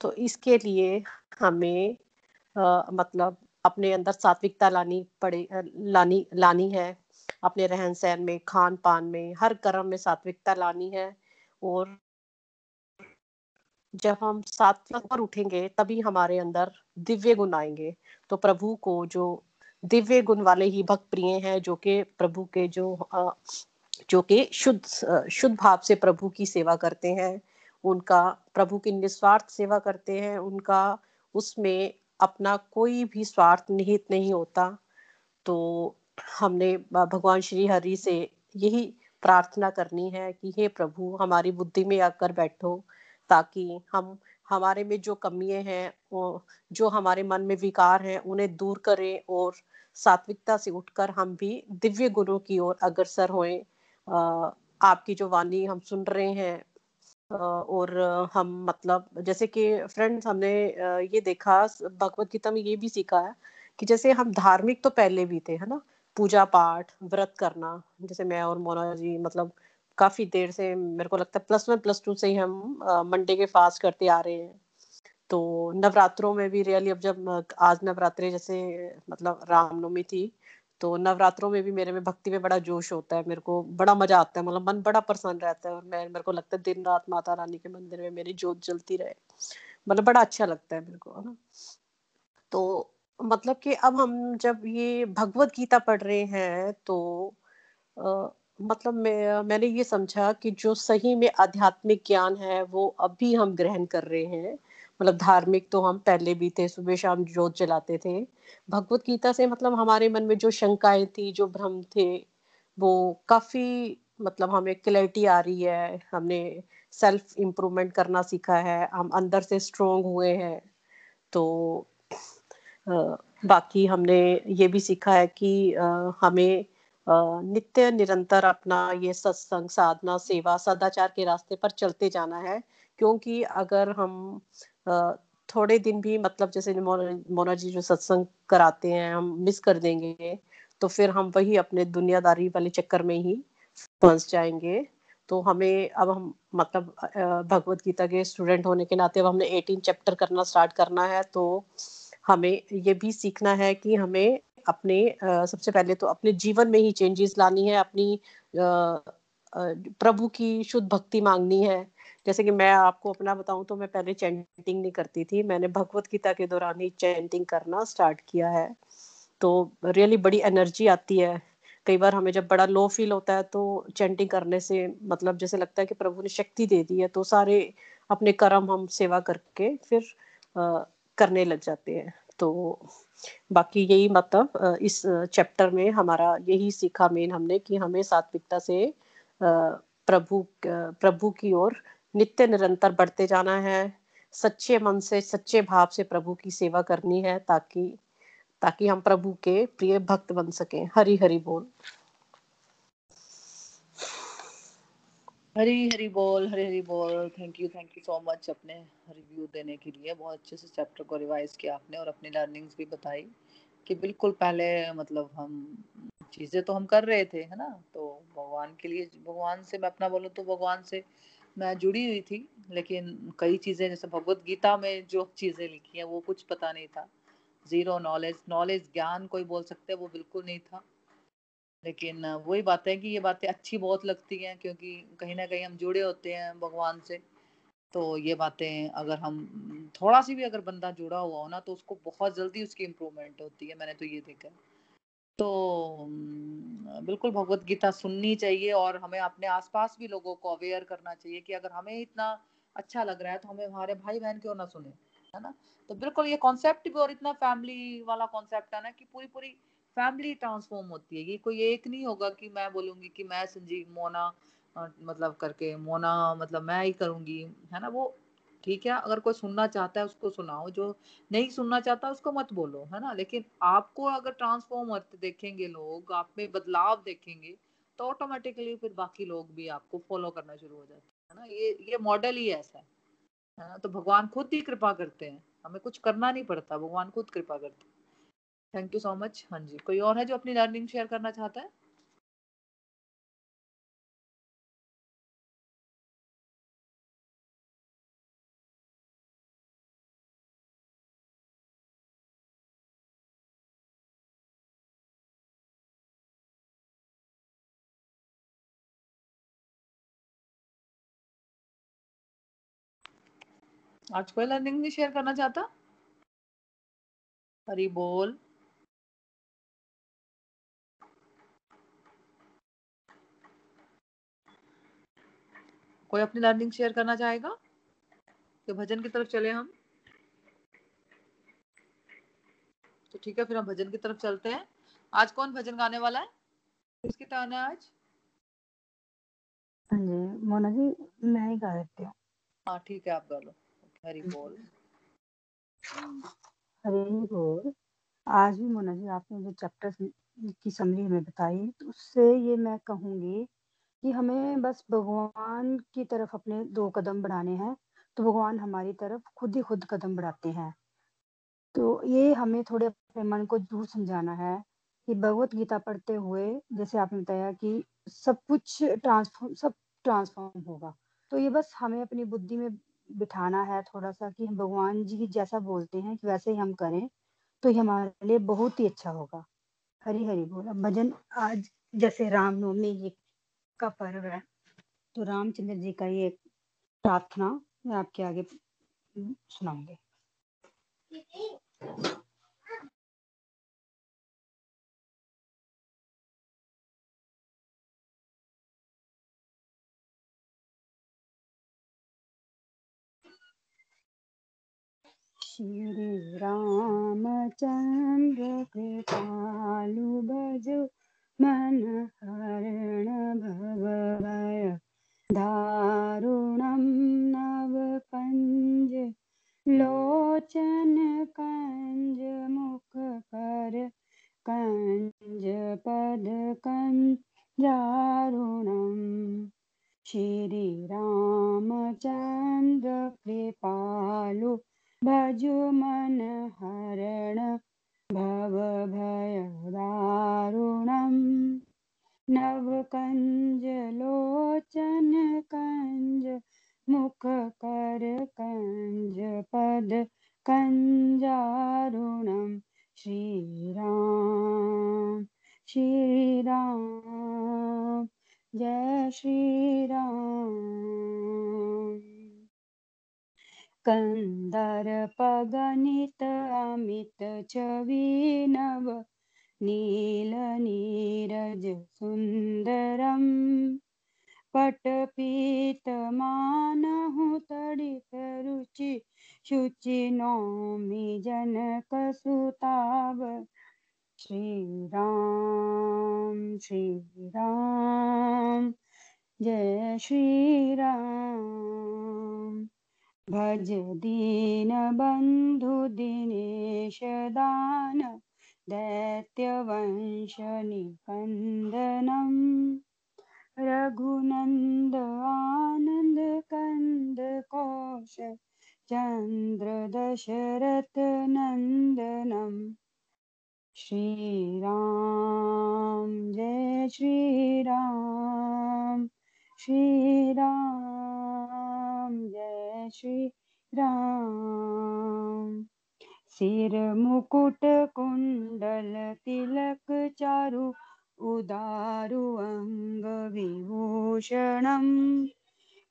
तो इसके लिए हमें आ, मतलब अपने अंदर सात्विकता लानी पड़े लानी लानी है। अपने रहन सहन में खान पान में हर कर्म में सात्विकता लानी है। और जब हम सात्विक पर उठेंगे तभी हमारे अंदर दिव्य गुण आएँगे। तो प्रभु को जो दिव्य गुण वाले ही भक्त प्रिय हैं जो कि प्रभु के जो जो कि शुद्ध शुद्ध भाव से प्रभु की सेवा करते हैं उनका, प्रभु की निस्वार्थ सेवा करते हैं, उनका उसमें अपना कोई भी स्वार्थ निहित नहीं होता। तो हमने भगवान श्री हरि से यही प्रार्थना करनी है कि हे प्रभु, हमारी बुद्धि में आकर बैठो, ताकि हम, हमारे में जो कमियाँ हैं जो हमारे मन में विकार हैं, उन्हें दूर करें और सात्विकता से उठकर हम भी दिव्य गुरु की ओर अग्रसर होए। आपकी जो वाणी हम सुन रहे हैं और हम मतलब जैसे कि फ्रेंड्स हमने ये देखा, भगवत गीता में ये भी सीखा है कि जैसे हम धार्मिक तो पहले भी थे, है ना? पूजा पाठ, व्रत करना, जैसे मैं और मोना जी मतलब काफ़ी देर से मेरे को लगता है प्लस वन प्लस टू से ही हम मंडे के फास्ट करते आ रहे हैं। तो नवरात्रों में भी रियली अब जब आज नवरात्रे जैसे मतलब रामनवमी थी तो नवरात्रों में भी मेरे में भक्ति में बड़ा जोश होता है मेरे को बड़ा मज़ा आता है मतलब मन बड़ा प्रसन्न रहता है और मैं मेरे को लगता है दिन रात माता रानी के मंदिर में मेरी जोत जलती रहे। मतलब बड़ा अच्छा लगता है मेरे को है ना? तो मतलब कि अब हम जब ये भगवत गीता पढ़ रहे हैं तो आ, मतलब मैं मैंने ये समझा कि जो सही में आध्यात्मिक ज्ञान है वो अभी हम ग्रहण कर रहे हैं मतलब धार्मिक तो हम पहले भी थे, सुबह शाम जोत जलाते थे। भगवत गीता से मतलब हमारे मन में जो शंकाएँ थी, जो भ्रम थे, वो काफ़ी मतलब हमें क्लैरिटी आ रही है। हमने सेल्फ इम्प्रूवमेंट करना सीखा है, हम अंदर से स्ट्रोंग हुए हैं। तो बाकी हमने ये भी सीखा है कि हमें नित्य निरंतर अपना ये सत्संग, साधना, सेवा, सदाचार के रास्ते पर चलते जाना है। क्योंकि अगर हम थोड़े दिन भी मतलब जैसे मोना जी जो सत्संग कराते हैं, हम मिस कर देंगे तो फिर हम वही अपने दुनियादारी वाले चक्कर में ही फंस जाएँगे। तो हमें अब हम मतलब भगवत गीता के स्टूडेंट होने के नाते अब हमने 18 चैप्टर करना स्टार्ट करना है तो हमें ये भी सीखना है कि हमें अपने सबसे पहले तो अपने जीवन में ही चेंजेस लानी है, अपनी प्रभु की शुद्ध भक्ति मांगनी है। जैसे कि मैं आपको अपना बताऊँ तो मैं पहले चैंटिंग नहीं करती थी। मैंने भगवत गीता के दौरान ही चैंटिंग करना स्टार्ट किया है। तो रियली बड़ी एनर्जी आती है। कई बार हमें जब बड़ा लो फील होता है तो चैंटिंग करने से मतलब जैसे लगता है कि प्रभु ने शक्ति दे दी है तो सारे अपने कर्म हम सेवा करके फिर आ, करने लग जाते हैं। तो बाकी यही मतलब इस चैप्टर में हमारा यही सीखा मेन हमने कि हमें सात्विकता से प्रभु प्रभु की ओर नित्य निरंतर बढ़ते जाना है। सच्चे मन से, सच्चे भाव से प्रभु की सेवा करनी है ताकि ताकि हम प्रभु के प्रिय भक्त बन सके। हरी हरि बोल। हरी हरी बोल, हरी हरी बोल। Thank you thank you so much अपने रिव्यू देने के लिए। बहुत अच्छे से चैप्टर को रिवाइज किया आपने और अपनी लर्निंग्स भी बताई कि बिल्कुल पहले मतलब हम चीज़ें तो हम कर रहे थे, है ना? तो भगवान के लिए, भगवान से मैं अपना बोलूँ तो भगवान से मैं जुड़ी हुई थी, लेकिन कई चीज़ें, जैसे भगवत गीता में जो चीज़ें लिखी हैं, वो कुछ पता नहीं था। ज़ीरो नॉलेज नॉलेज ज्ञान कोई बोल सकते हैं, वो बिल्कुल नहीं था। लेकिन वही बात है कि ये बातें अच्छी बहुत लगती हैं, क्योंकि कहीं ना कहीं हम जुड़े होते हैं भगवान से। तो ये बातें अगर हम, थोड़ा सी भी अगर बंदा जुड़ा हुआ हो ना तो उसको बहुत जल्दी उसकी इम्प्रूवमेंट होती है, मैंने तो ये देखा तो बिल्कुल भगवत गीता सुननी चाहिए और हमें अपने आसपास भी लोगों को अवेयर करना चाहिए कि अगर हमें इतना अच्छा लग रहा है तो हमें हमारे भाई बहन क्यों ना सुने, है ना? तो बिल्कुल ये कॉन्सेप्ट भी और इतना फैमिली वाला कॉन्सेप्ट है ना कि पूरी पूरी फैमिली ट्रांसफॉर्म होती है। ये कोई एक नहीं होगा कि मैं बोलूँगी कि मैं संजीव, मोना मतलब करके, मोना मतलब मैं ही करूँगी, है ना? वो ठीक है, अगर कोई सुनना चाहता है उसको सुनाओ, जो नहीं सुनना चाहता उसको मत बोलो, है ना? लेकिन आपको अगर ट्रांसफॉर्म देखेंगे लोग, आप में बदलाव देखेंगे तो ऑटोमेटिकली फिर बाकी लोग भी आपको फॉलो करना शुरू हो जाते हैं ना? ये ये मॉडल ही ऐसा है है ना? तो भगवान खुद ही कृपा करते हैं, हमें कुछ करना नहीं पड़ता, भगवान खुद कृपा करते हैं। थैंक यू सो मच हाँ जी, कोई और है जो अपनी लर्निंग शेयर करना चाहता है? आज कोई लर्निंग नहीं शेयर करना चाहता? हरी बोल। कोई अपनी लर्निंग शेयर करना चाहेगा? तो भजन की तरफ़ चले हम? तो ठीक है फिर हम भजन की तरफ़ चलते हैं। आज कौन भजन गाने वाला है? किसकी टर्न है आज? जी मोना जी मैं ही गा देती हूँ। हाँ ठीक है आप गा लो। हरी बोल। हरी बोल। आज भी मोना जी, आपने जो चैप्टर की समरी हमें बताई तो उससे ये मैं कहूँगी कि हमें बस भगवान की तरफ़ अपने दो कदम बढ़ाने हैं तो भगवान हमारी तरफ़ खुद ही खुद कदम बढ़ाते हैं। तो ये हमें थोड़े अपने मन को दूर समझाना है कि भगवत गीता पढ़ते हुए, जैसे आपने बताया कि सब कुछ ट्रांसफॉर्म सब ट्रांसफॉर्म होगा। तो ये बस हमें अपनी बुद्धि में बिठाना है थोड़ा सा कि हम भगवान जी जैसा बोलते हैं कि वैसे ही हम करें तो ये हमारे लिए बहुत ही अच्छा होगा। हरी हरी बोला। भजन आज जैसे रामनवमी जी का पर्व है तो रामचंद्र जी का ये प्रार्थना मैं आपके आगे सुनाऊँगी। श्री रामचंद्र कृपालु भजो मन हरण भवभय। दारुणं नवकञ्ज लोचन कञ्ज मुखकर कञ्ज, पद कञ्जारुणम्। श्रीरामचन्द्र कृपालु भजु मन हरण भवभयदारुणम् नवकञ्जलोचन कञ्ज मुखकर कञ्ज पद कञ्जारुणं श्रीराम श्रीराम जय श्रीराम। कन्दर्पगणित अमित छवि नव नीलनीरज सुन्दरम् रुचि शुचि नौमि जनकसुताव श्रीराम श्रीराम जय श्रीराम। भज दीनबन्धु दिनेश दान दैत्यवंशनिकन्दनम् रघुनन्द आनन्द कन्द कौश चन्द्र दशरथ नन्दनम् श्रीराम, जय श्रीराम श्रीराम। जय श्री राम। सिर मुकुट कुंडल तिलक चारु, उदारु अङ्ग विभूषणम्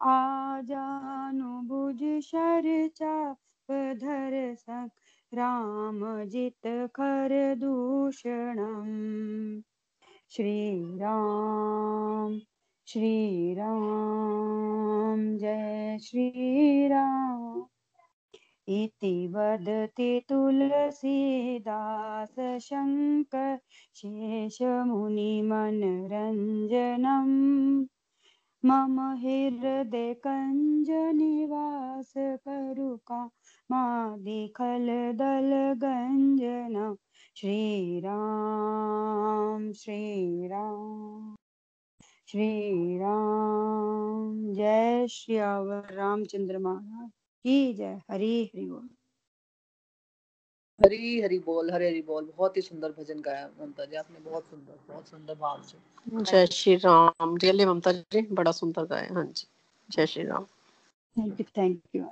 आजानुभुज शरचापधर रामजित खर दूषणम् श्रीराम श्रीराम, जय श्रीराम। इति वदति तुलसीदास शङ्कर शेषमुनिमनरञ्जनम्। मम हृदय कञ्जनिवास करुका मादिखलदल गञ्जन। श्रीराम। श्रीराम। श्रीराम जय श्री रामचंद्र महाराज की जय। हरी हरि बोल। हरी हरी बोल हरी हरी बोल। बहुत ही सुंदर भजन गाया ममता जी। आपने बहुत सुंदर बहुत सुंदर भाव से। जय श्री राम रियली ममता जी बड़ा सुंदर गाया हाँ। जी। जय Shri Ram thank you thank you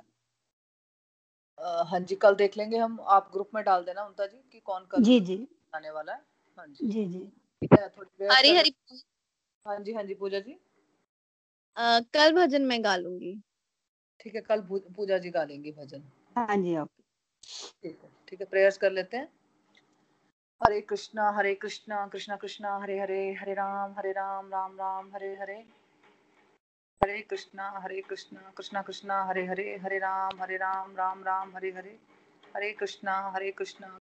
हाँ जी कल देख लेंगे हम। आप ग्रुप में डाल देना ममता जी कि कौन कल जी जी। आने वाला है। हाँ जी। जी जी। थोड़ी देर हरी हरी हाँ जी हाँ जी पूजा जी। अ, कल भजन मैं गा लूँगी। ठीक है कल पूजा जी गा लेंगी भजन। हाँ जी ओके। ठीक है ठीक है प्रेयर्स कर लेते हैं। हरे कृष्णा हरे कृष्णा कृष्णा कृष्णा हरे हरे हरे राम हरे राम राम राम हरे हरे। हरे कृष्णा हरे कृष्णा कृष्णा कृष्णा हरे हरे हरे राम हरे राम राम राम हरे हरे। हरे कृष्णा हरे कृष्णा।